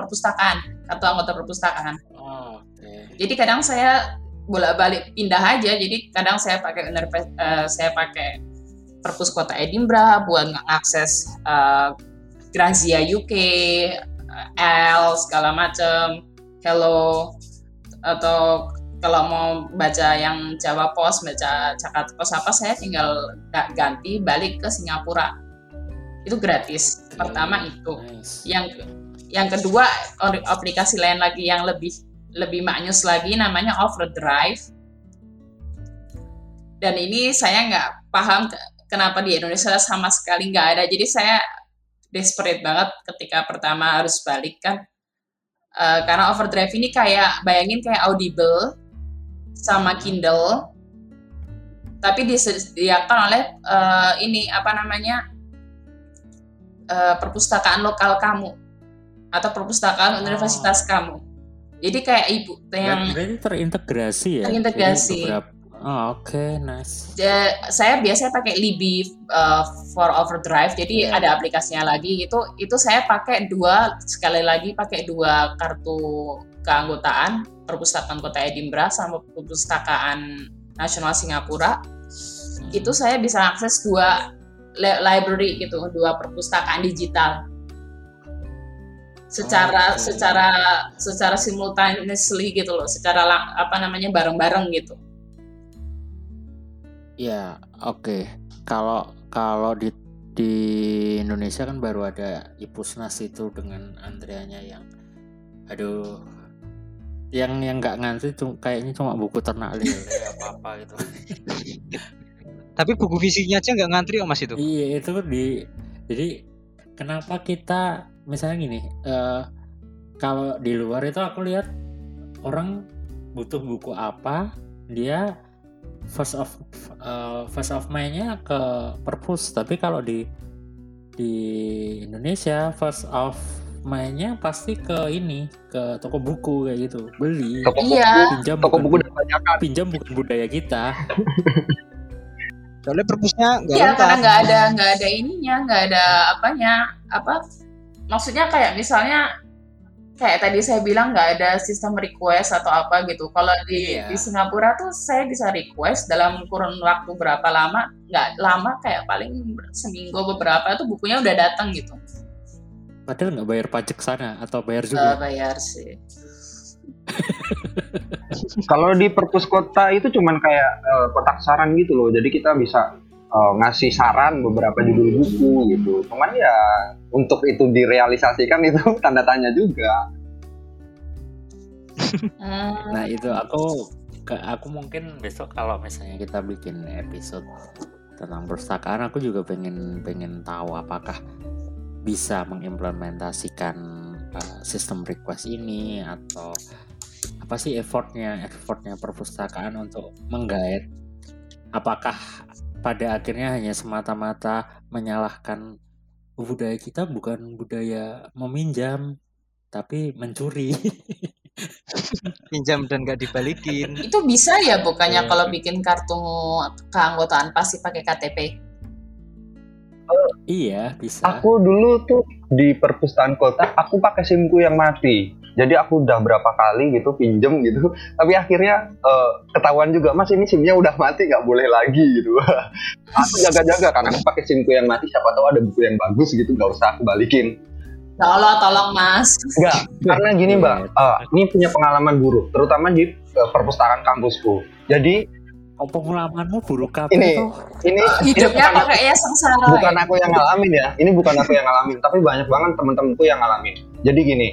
perpustakaan kartu anggota perpustakaan Oh, Oke. jadi kadang saya bolak-balik pindah aja jadi kadang saya pakai eh, saya pakai perpus kota Edinburgh buat ngakses eh, Grazia UK, L segala macam, Hello atau kalau mau baca yang Jawa Post, baca Jakarta Post apa saya tinggal ga- ganti balik ke Singapura. Itu gratis. Pertama itu Nice. yang yang kedua aplikasi lain lagi yang lebih lebih maknyus lagi namanya Overdrive dan ini saya nggak paham ke- kenapa di Indonesia sama sekali nggak ada jadi saya desperate banget ketika pertama harus balik kan Eh, karena Overdrive ini kayak bayangin kayak Audible sama Kindle tapi disediakan oleh eh, ini apa namanya eh, perpustakaan lokal kamu atau perpustakaan Oh. universitas kamu. Jadi kayak ibu yang Berarti terintegrasi ya? Terintegrasi. Beberapa- Oh, Oke, nice. Ja- saya biasanya pakai Libby uh, for Overdrive, jadi Iya. ada aplikasinya lagi. Itu itu saya pakai dua sekali lagi pakai dua kartu keanggotaan perpustakaan kota Edinburgh sama perpustakaan nasional Singapura. Hmm. Itu saya bisa akses dua li- library gitu, dua perpustakaan digital. Secara Oke. secara secara simultaneously gitu loh, secara lang- apa namanya bareng-bareng gitu. Ya, oke. Kalau kalau di di Indonesia kan baru ada Ipusnas itu dengan antriannya yang aduh yang yang nggak ngantri cuma kayaknya cuma buku ternak lele *laughs* apa apa gitu. Tapi buku fisiknya aja nggak ngantri oh mas itu. Iya itu di jadi kenapa kita misalnya gini eh, kalau di luar itu aku lihat orang butuh buku apa dia first of eh, first of mainnya ke perpus tapi kalau di di Indonesia first of mainnya pasti ke ini ke toko buku kayak gitu beli Toko Iya. buku, pinjam toko bukan buku udah banyak kan. pinjam bukan budaya kita Soalnya perpusnya nggak Iya, lengkap. karena nggak ada nggak ada ininya, nggak ada apanya, apa? Maksudnya kayak misalnya kayak tadi saya bilang nggak ada sistem request atau apa gitu. Kalau di Iya. di Singapura tuh saya bisa request dalam kurun waktu berapa lama, nggak lama kayak paling seminggu beberapa tuh bukunya udah datang gitu. Padahal nggak bayar pajak sana atau bayar Nggak juga bayar sih. *laughs* Kalau di perpus kota itu cuman kayak eh, kotak saran gitu loh. Jadi kita bisa eh, ngasih saran beberapa judul buku gitu. Cuman ya untuk itu direalisasikan itu *laughs* tanda tanya juga. Hmm, Nah itu aku aku mungkin besok kalau misalnya kita bikin episode tentang perpustakaan aku juga pengen pengen tahu apakah bisa mengimplementasikan uh, sistem request ini atau apa sih effortnya effortnya perpustakaan untuk menggait apakah pada akhirnya hanya semata-mata menyalahkan budaya kita bukan budaya meminjam tapi mencuri *laughs* pinjam dan nggak dibalikin. itu bisa ya bukannya Iya. kalau bikin kartu keanggotaan pasti pakai KTP. Iya, bisa. Aku dulu tuh di perpustakaan kota aku pakai simku yang mati. Jadi aku udah berapa kali gitu pinjem gitu, tapi akhirnya eh, ketahuan juga mas ini simnya udah mati nggak boleh lagi gitu. *laughs* aku jaga-jaga karena aku pakai simku yang mati, siapa tahu ada buku yang bagus gitu nggak usah aku balikin. Tolong, tolong mas. Enggak, karena gini Iya. mbak, eh, ini punya pengalaman buruk, terutama di eh, perpustakaan kampusku. Jadi Oh, pengalamanmu buruk apa Ini- tuh? ini ini Hidupnya bukan, kayaknya sengsara. bukan ya? aku yang ngalamin ya, ini bukan aku yang ngalamin, tapi banyak banget temen-temenku yang ngalamin. Jadi gini,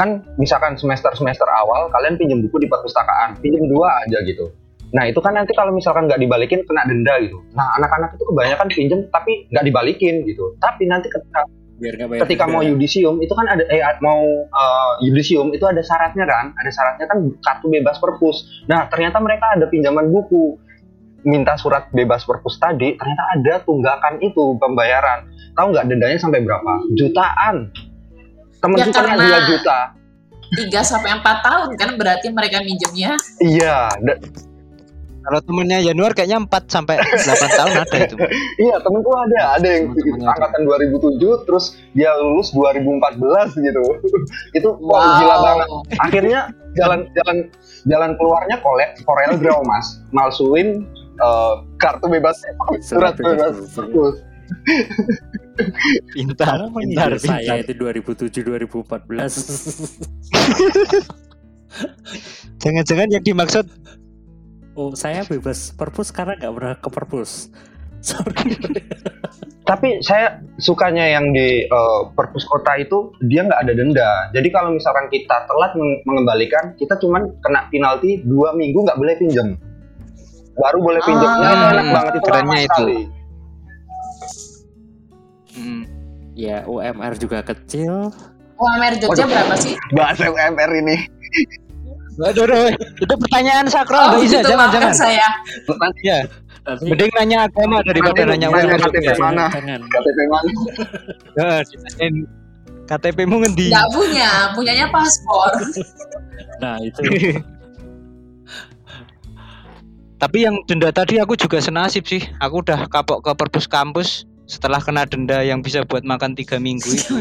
kan misalkan semester-semester awal kalian pinjam buku di perpustakaan, pinjam dua aja gitu. Nah itu kan nanti kalau misalkan nggak dibalikin kena denda gitu. Nah anak-anak itu kebanyakan pinjem tapi nggak dibalikin gitu. Tapi nanti ketika biar nggak bayar ketika denda. mau yudisium itu kan ada eh mau uh, yudisium itu ada syaratnya kan ada syaratnya kan kartu bebas perpus nah ternyata mereka ada pinjaman buku minta surat bebas perpus tadi ternyata ada tunggakan itu pembayaran. Tahu nggak dendanya sampai berapa? Jutaan. Temen Ya, kita karena- 2 juta. 3 sampai 4 tahun kan berarti mereka minjemnya. iya Kalau temennya Januar kayaknya 4 sampai 8 tahun ada itu. *laughs* iya temenku ada. Ada yang Temen-temennya ada. angkatan 2007 terus dia lulus 2014 gitu. *laughs* Itu wah gila banget. Akhirnya jalan jalan jalan keluarnya kolek Corel Draw mas. Malsuin eh, kartu bebas *laughs* surat bebas. perpus Pintar, pintar, menyindir saya pintar. itu 2007 2014 *laughs* Jangan-jangan yang dimaksud oh saya bebas. Perpus karena nggak pernah ke perpus. *laughs* Sorry. Tapi saya sukanya yang di eh, perpus kota itu dia nggak ada denda. Jadi kalau misalkan kita telat meng- mengembalikan kita cuman kena penalti dua minggu nggak boleh pinjam baru boleh pinjam Ah, Nah, itu enak banget itu kerennya itu. sekali. mm, ya UMR juga kecil UMR Jogja Waduh. berapa sih? bahasa UMR ini Waduh, waduh, itu pertanyaan sakral, Oh, bisa, gitu, jangan, jangan. saya. Ya, Nanti mending nanya agama daripada nanya nanya UMR. KTP Ya. mana? jangan KTP mana Ya, ditanyain KTP-mu ngendi? Nggak punya, punyanya paspor. nah itu *laughs* Tapi yang denda tadi aku juga senasib sih. Aku udah kapok ke perpus kampus setelah kena denda yang bisa buat makan tiga minggu itu.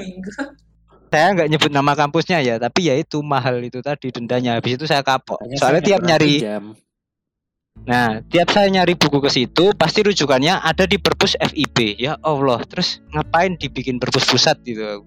Saya nggak nyebut nama kampusnya ya, tapi ya itu mahal itu tadi dendanya. Habis itu saya kapok. Soalnya tiap nyari, pinjam. nah tiap saya nyari buku ke situ, pasti rujukannya ada di perpus FIB. Ya Allah, terus ngapain dibikin perpus pusat gitu?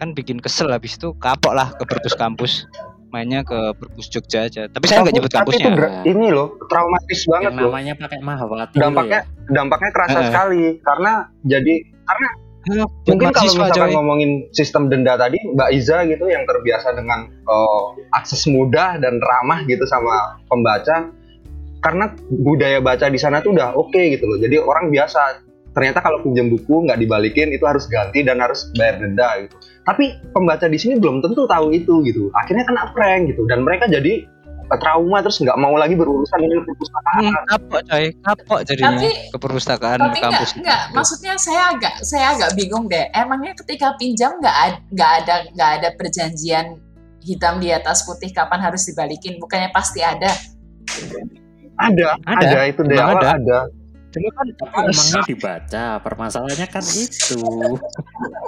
Kan bikin kesel. Habis itu kapok lah ke perpus kampus. Mainnya ke perpus Jogja aja. Tapi saya nggak nyebut tapi itu kampusnya. dra- ini loh traumatis banget yang loh namanya pakai mahawati dampaknya dampaknya kerasa Heeh. sekali karena jadi karena Hah, buat mungkin kalau misalkan coy. ngomongin sistem denda tadi Mbak Iza gitu yang terbiasa dengan eh, akses mudah dan ramah gitu sama pembaca karena budaya baca di sana tuh udah oke gitu loh jadi orang biasa ternyata kalau pinjam buku nggak dibalikin itu harus ganti dan harus bayar denda gitu tapi pembaca di sini belum tentu tahu itu gitu akhirnya kena prank gitu dan mereka jadi eh, trauma terus nggak mau lagi berurusan dengan perpustakaan Hmm, kapok coy, kapok jadinya Tapi- ke perpustakaan Tapi enggak, kampus. enggak. Maksudnya saya agak saya agak bingung deh. Emangnya ketika pinjam nggak nggak ada nggak ada perjanjian hitam di atas putih kapan harus dibalikin? Bukannya pasti ada. ada Ada, ada, itu awal ada. ada Cuma kan tapi emangnya dibaca permasalahannya kan itu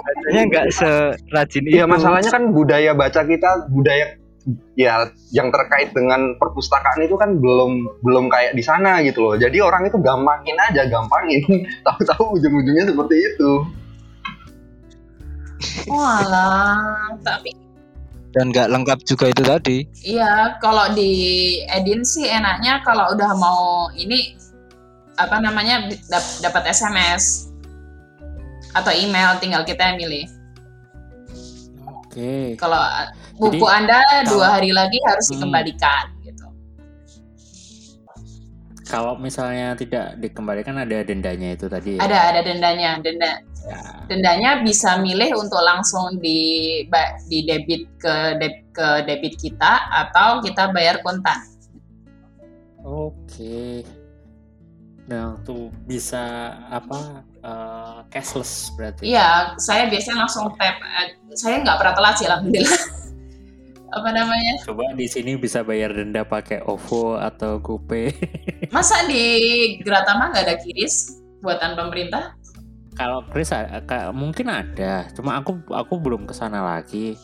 bacanya nggak serajin itu. Iya masalahnya kan budaya baca kita budaya ya yang terkait dengan perpustakaan itu kan belum belum kayak di sana gitu loh. Jadi orang itu gampangin aja, gampangin. *laughs* Tahu-tahu ujung-ujungnya seperti itu. Walah, tapi dan nggak lengkap juga itu tadi. iya kalau di Edin sih enaknya kalau udah mau ini apa namanya dap- dapat SMS atau email tinggal kita yang milih. oke Kalau uh, buku Jadi, Anda dua hari lagi harus Hmm. dikembalikan gitu. kalau misalnya tidak dikembalikan ada dendanya itu tadi ya? Ada ada dendanya, denda Ya. dendanya bisa milih untuk langsung di di debit ke deb- ke debit kita atau kita bayar kontan. Oke. Nah, tuh bisa apa eh, cashless berarti. Iya, saya biasanya langsung tap. eh, Saya nggak pernah telat sih, alhamdulillah. *laughs* Apa namanya? Coba di sini bisa bayar denda pakai OVO atau GoPay. *laughs* Masa di Gratama nggak ada kiris buatan pemerintah? Kalau ka- mungkin ada, cuma aku aku belum ke sana lagi.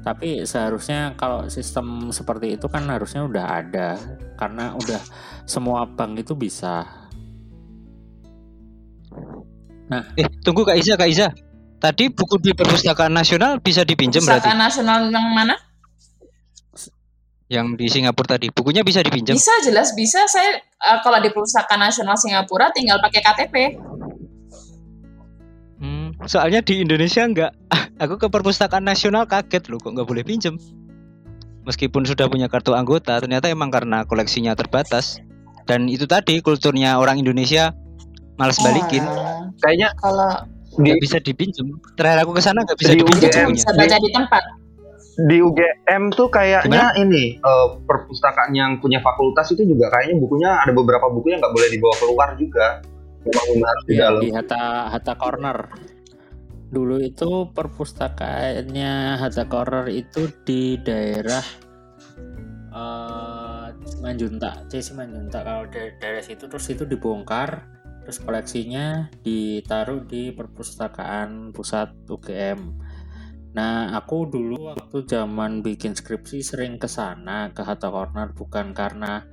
Tapi seharusnya kalau sistem seperti itu kan harusnya udah ada karena udah semua bank itu bisa. Eh, tunggu Kak Iza, Kak Iza. Tadi buku di perpustakaan nasional bisa dipinjam berarti? Perpustakaan nasional yang mana? Yang di Singapura tadi, bukunya bisa dipinjam? Bisa jelas bisa. Saya eh, kalau di perpustakaan nasional Singapura tinggal pakai KTP. Hmm, soalnya di Indonesia nggak. *laughs* Aku ke perpustakaan nasional kaget loh, kok nggak boleh pinjam. Meskipun sudah punya kartu anggota, ternyata emang karena koleksinya terbatas. dan itu tadi kulturnya orang Indonesia malas balikin Ah, Kayaknya kalau di nggak bisa dipinjem terakhir aku ke sana nggak bisa Di dipinjem UGM. bisa baca di tempat. di UGM tuh kayaknya ini eh, perpustakaan yang punya fakultas itu juga kayaknya bukunya ada beberapa buku yang nggak boleh dibawa keluar juga. Memang benar harus di dalam. di Hatta Hatta Corner. Dulu itu perpustakaannya Hatta Corner itu di daerah eh Manjunta, CC Manjunta. Kalau dari daerah situ terus itu dibongkar, terus koleksinya ditaruh di perpustakaan pusat UGM. Nah, aku dulu waktu zaman bikin skripsi sering ke sana ke Hatta Corner bukan karena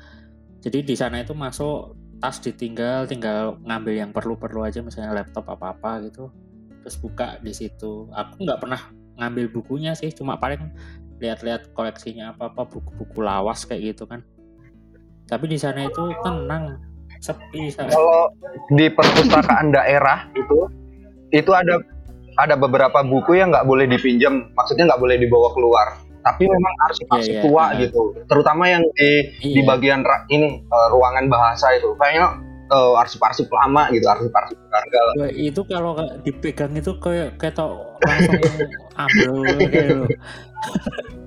jadi di sana itu masuk tas ditinggal tinggal ngambil yang perlu-perlu aja misalnya laptop apa-apa gitu terus buka di situ. Aku nggak pernah ngambil bukunya sih cuma paling lihat-lihat koleksinya apa-apa buku-buku lawas kayak gitu kan. Tapi di sana itu tenang sepi. Kalau di perpustakaan daerah itu itu ada ada beberapa buku yang nggak boleh dipinjam, maksudnya nggak boleh dibawa keluar. Tapi memang arsip-arsip Iya, iya, tua iya. gitu, terutama yang di di Iya. bagian ini eh, ruangan bahasa itu, kayaknya eh, arsip-arsip lama gitu, arsip-arsip. Wah, itu kalau dipegang itu kayak *laughs* kayak tau langsung ambil gitu. *laughs*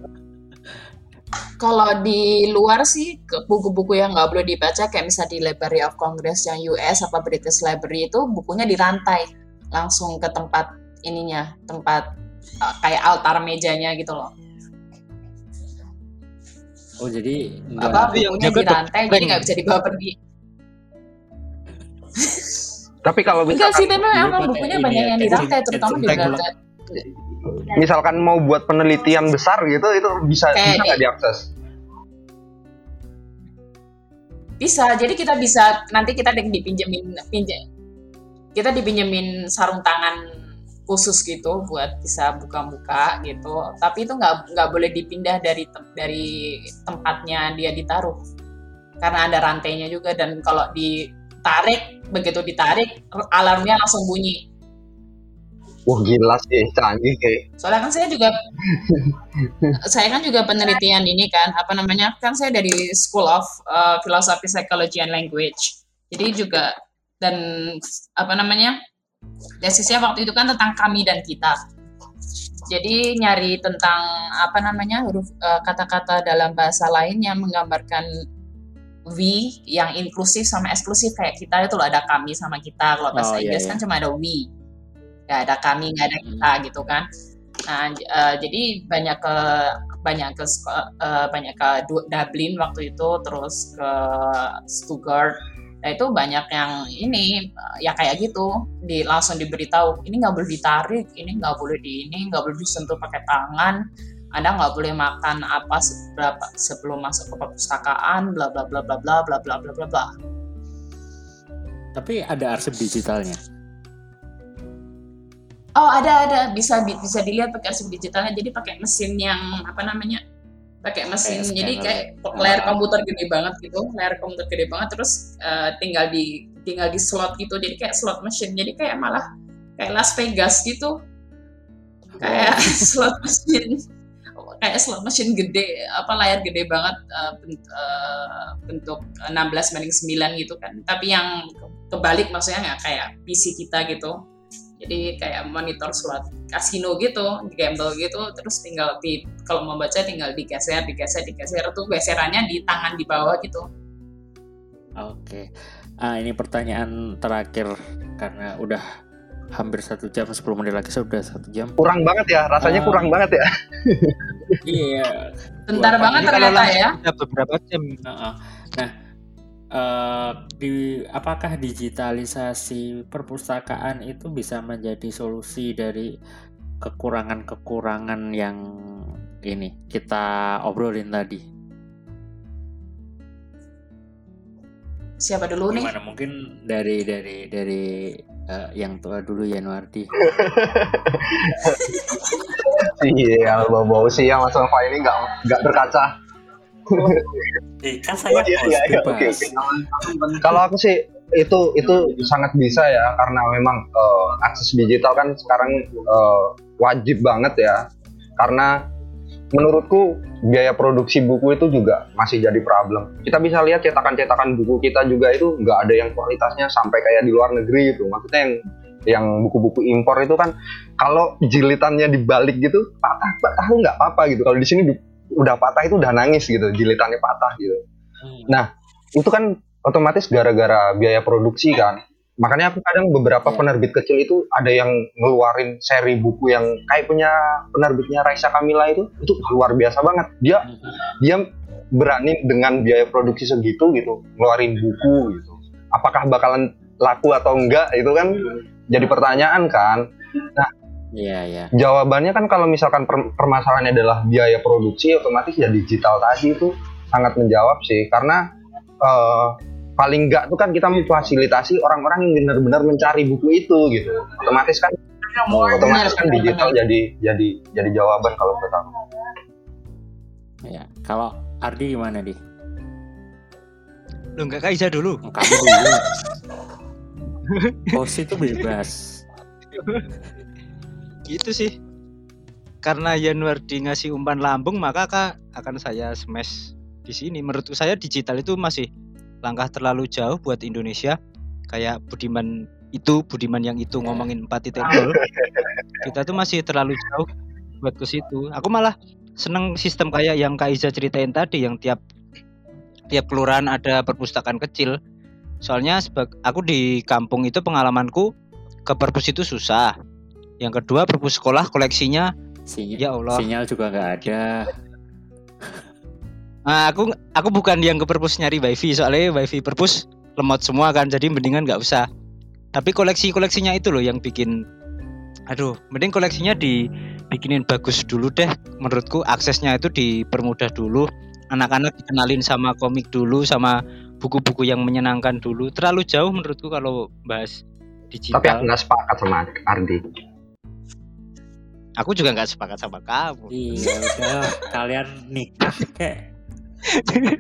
Kalau di luar sih ke- buku-buku yang nggak boleh dibaca kayak misalnya di Library of Congress yang US apa British Library itu bukunya dirantai langsung ke tempat ininya tempat uh, kayak altar mejanya gitu loh. Oh jadi nggak Apa jaga dirantai jadi nggak bisa dibawa pergi. Tapi kalau Enggak sih, misalkan, tapi Dulu emang pakai bukunya banyak ya, yang dirantai terutama di. Misalkan mau buat penelitian besar gitu, itu bisa Kayak bisa nggak diakses? Bisa, jadi kita bisa nanti kita di- dipinjemin pinjem kita dipinjemin sarung tangan khusus gitu buat bisa buka-buka gitu. Tapi itu nggak nggak boleh dipindah dari tem- dari tempatnya dia ditaruh karena ada rantainya juga dan kalau ditarik begitu ditarik alarmnya langsung bunyi. Wah gila sih, canggih kayak. Soalnya kan saya juga *laughs* saya kan juga penelitian ini kan apa namanya kan saya dari School of uh, Philosophy Psychology and Language. Jadi juga dan apa namanya tesisnya waktu itu kan tentang kami dan kita. Jadi nyari tentang apa namanya huruf uh, kata-kata dalam bahasa lain yang menggambarkan we yang inklusif sama eksklusif kayak kita itu loh ada kami sama kita. Kalau bahasa Oh, iya, Inggris iya. kan cuma ada we, nggak ada kami, nggak ada kita gitu kan. Nah, eh, jadi banyak ke banyak ke eh, banyak ke Du- Dublin waktu itu, terus ke Stuttgart. Nah itu banyak yang ini eh, ya kayak gitu, di langsung diberitahu ini nggak boleh ditarik, ini nggak boleh di ini, nggak boleh disentuh pakai tangan, anda nggak boleh makan apa seberapa sebelum masuk ke perpustakaan, bla bla bla bla bla bla bla bla bla bla. tapi ada arsip digitalnya. Oh ada ada. Bisa bi- bisa dilihat pakai arsip digitalnya. Jadi pakai mesin yang apa namanya pakai mesin. Kayak jadi kayak layar komputer gede banget gitu. Layar komputer gede banget. Terus eh, tinggal di tinggal di slot gitu. Jadi kayak slot machine jadi kayak malah kayak Las Vegas gitu. Kayak *laughs* slot machine kayak slot machine gede apa layar gede banget eh, bent- eh, bentuk 16 banding 9 gitu kan. Tapi yang ke- kebalik maksudnya nggak kayak PC kita gitu jadi kayak monitor slot kasino gitu gamble gitu terus tinggal di kalau mau baca tinggal digeser digeser digeser tuh geserannya di tangan di bawah gitu Oke. Ah ini pertanyaan terakhir karena udah hampir satu jam 10 menit lagi sudah satu jam. Kurang banget ya, rasanya Ah. kurang banget ya. Iya. bentar banget ternyata ya beberapa jam Heeh. Nah, eh, di apakah digitalisasi perpustakaan itu bisa menjadi solusi dari kekurangan-kekurangan yang ini kita obrolin tadi? siapa dulu nih Gimana? Mungkin dari dari dari eh, yang tua dulu ya Nuardi. *laughs* Iya, bau-bau sih yang Mas Nova ini nggak nggak berkaca. Eh, kan saya Iya, host, iya, iya, oke. Kalau aku sih itu itu sangat bisa ya karena memang eh, akses digital kan sekarang eh, wajib banget ya karena menurutku biaya produksi buku itu juga masih jadi problem. Kita bisa lihat cetakan-cetakan buku kita juga itu nggak ada yang kualitasnya sampai kayak di luar negeri gitu. Maksudnya yang yang buku-buku impor itu kan kalau jilitannya dibalik gitu patah patah nggak apa-apa gitu. Kalau di sini udah patah itu udah nangis gitu, jilitannya patah gitu. Hmm. Nah itu kan otomatis gara-gara biaya produksi kan makanya aku kadang beberapa Ya. penerbit kecil itu ada yang ngeluarin seri buku yang kayak punya penerbitnya Raisa Kamila itu itu luar biasa banget dia Hmm. dia berani dengan biaya produksi segitu gitu ngeluarin buku gitu apakah bakalan laku atau enggak itu kan jadi pertanyaan kan Iya, iya. jawabannya kan kalau misalkan per- permasalahannya adalah biaya produksi otomatis ya digital tadi itu sangat menjawab sih karena eh, paling enggak tuh kan kita memfasilitasi orang-orang yang benar-benar mencari buku itu gitu otomatis kan otomatis kan digital jadi jadi jadi jawaban kalau menurut aku Ya, kalau Ardi gimana di? Lu nggak Kaiza dulu. Kamu dulu. *laughs* Host itu bebas. *laughs* Gitu sih. Karena Yanuardi ngasih umpan lambung, maka kak akan saya smash di sini. Menurut saya digital itu masih langkah terlalu jauh buat Indonesia. Kayak Budiman itu, Budiman yang itu Ya. ngomongin 4.0. *laughs* Kita tuh masih terlalu jauh buat ke situ. Aku malah seneng sistem kayak yang Kak Iza ceritain tadi yang tiap tiap kelurahan ada perpustakaan kecil. Soalnya sebag, aku di kampung itu pengalamanku ke perpus itu susah. Yang kedua perpus sekolah koleksinya Sinyal, ya Allah. sinyal juga nggak ada. Nah, aku aku bukan yang ke perpus nyari wifi soalnya wifi perpus lemot semua kan jadi mendingan nggak usah. Tapi koleksi koleksinya itu loh yang bikin aduh mending koleksinya dibikinin bagus dulu deh menurutku aksesnya itu dipermudah dulu anak-anak dikenalin sama komik dulu sama buku-buku yang menyenangkan dulu terlalu jauh menurutku kalau bahas tapi aku digital nggak sepakat sama Ardi aku juga nggak sepakat sama kamu Iya, udah kalian nikah kayak.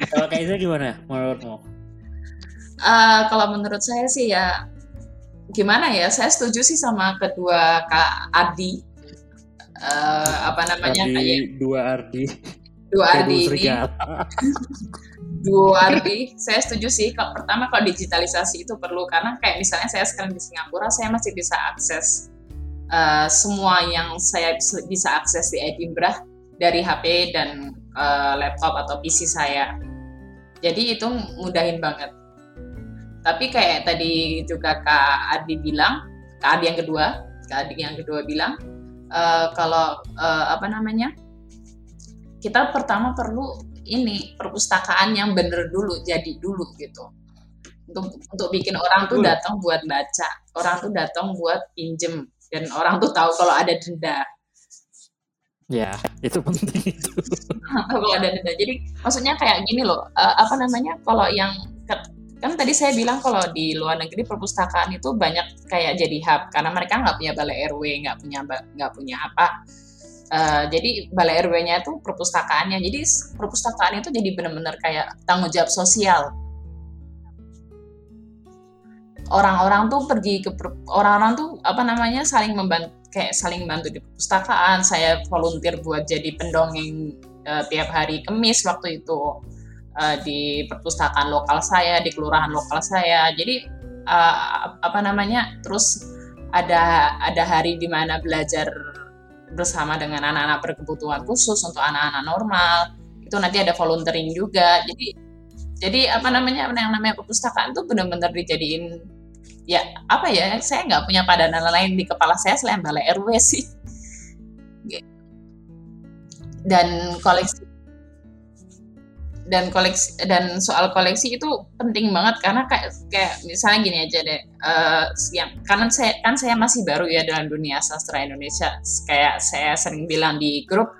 Kalau Kaiza gimana menurutmu? Eh, kalau menurut saya sih ya gimana ya saya setuju sih sama kedua kak Ardi Eh, apa namanya kayak Ardi dua Ardi. dua Kayak Ardi dua ini serigala. dua Ardi saya setuju sih kalau pertama kalau digitalisasi itu perlu karena kayak misalnya saya sekarang di Singapura saya masih bisa akses eh, semua yang saya bisa- akses di Edinburgh dari HP dan eh, laptop atau PC saya. Jadi itu mudahin banget. Tapi kayak tadi juga Kak Ardi bilang Kak Ardi yang kedua Kak Ardi yang kedua bilang eh, kalau eh, apa namanya kita pertama perlu ini perpustakaan yang bener dulu jadi dulu gitu. Untuk untuk bikin orang tuh datang buat baca orang tuh datang buat pinjem dan orang tuh tahu kalau ada denda. Ya, itu penting itu. *laughs* kalau ada denda. Jadi maksudnya kayak gini loh eh, apa namanya kalau yang kan tadi saya bilang kalau di luar negeri perpustakaan itu banyak kayak jadi hub karena mereka nggak punya balai RW nggak punya nggak punya apa. Eh, jadi balai RW-nya itu perpustakaannya. Jadi perpustakaan itu jadi benar-benar kayak tanggung jawab sosial orang-orang tuh pergi ke orang-orang tuh apa namanya saling membantu kayak saling bantu di perpustakaan. Saya volunteer buat jadi pendongeng eh, tiap hari Kamis waktu itu eh, di perpustakaan lokal saya di kelurahan lokal saya. Jadi eh, apa namanya terus ada ada hari di mana belajar bersama dengan anak-anak berkebutuhan khusus untuk anak-anak normal. Itu nanti ada volunteering juga. Jadi jadi apa namanya yang namanya perpustakaan tuh benar-benar dijadiin ya apa ya saya nggak punya padanan lain di kepala saya selain balai RW sih. Dan koleksi dan koleksi dan soal koleksi itu penting banget karena kayak kayak misalnya gini aja deh eh, yang karena saya kan saya masih baru ya dalam dunia sastra Indonesia. Kayak saya sering bilang di grup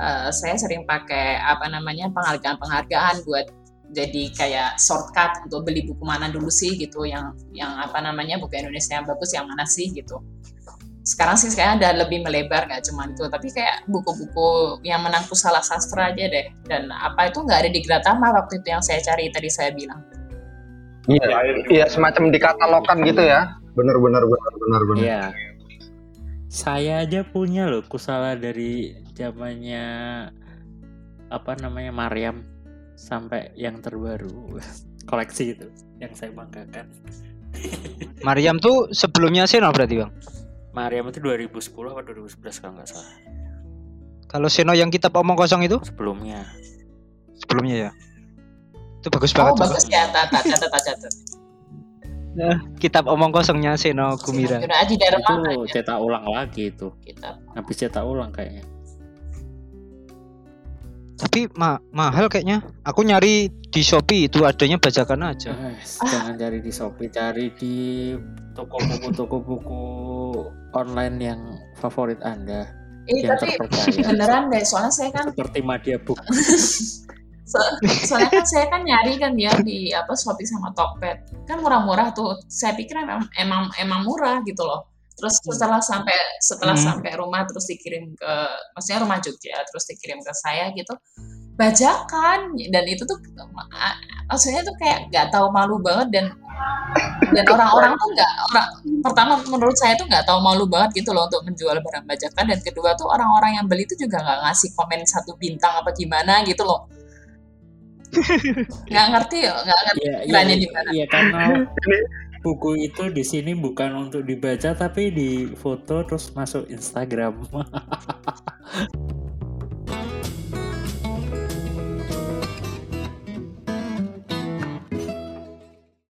eh, saya sering pakai apa namanya penghargaan-penghargaan buat jadi kayak shortcut untuk beli buku mana dulu sih gitu yang yang apa namanya buku Indonesia yang bagus yang mana sih gitu. Sekarang sih sekarang ada lebih melebar nggak cuma itu tapi kayak buku-buku yang menang pusala sastra aja deh. Dan apa itu nggak ada di Gratama waktu itu yang saya cari tadi saya bilang. Iya iya semacam dikatalogkan gitu ya. Bener bener bener bener bener Iya. saya aja punya loh kusala dari zamannya apa namanya Mariam sampai yang terbaru *laughs* koleksi itu yang saya banggakan *laughs* Mariam tuh sebelumnya Seno berarti bang. Mariam itu 2010 atau 2011 kalau nggak salah Kalau Seno yang kitab omong kosong itu sebelumnya sebelumnya ya. Itu bagus Oh banget tuh, bagus Bang. ya, catat, catat, catat. Nah, kitab omong kosongnya Seno Gumira. Sudah Aji Dharma itu cetak ulang lagi itu kita. habis cetak ulang kayaknya Tapi ma- mahal kayaknya. Aku nyari di Shopee itu adanya bajakan aja. Eh, jangan cari di Shopee cari di toko buku toko buku online yang favorit anda. Eh yang tapi terpercaya. beneran deh, soalnya saya kan seperti Media Book. *laughs* So- soalnya kan saya kan nyari kan ya di apa Shopee sama Tokped. Kan murah-murah tuh. Saya pikir emang emang emang murah gitu loh terus setelah sampai setelah Hmm. sampai rumah terus dikirim ke maksudnya rumah Jogja terus dikirim ke saya gitu bajakan dan itu tuh ma- maksudnya tuh kayak nggak tahu malu banget dan dan orang-orang tuh nggak orang pertama menurut saya tuh nggak tahu malu banget gitu loh untuk menjual barang bajakan dan kedua tuh orang-orang yang beli itu juga nggak ngasih komen satu bintang apa gimana gitu loh *laughs* nggak ngerti ya nggak ngerti di mana? iya karena *laughs* buku itu di sini bukan untuk dibaca tapi di foto terus masuk Instagram *laughs*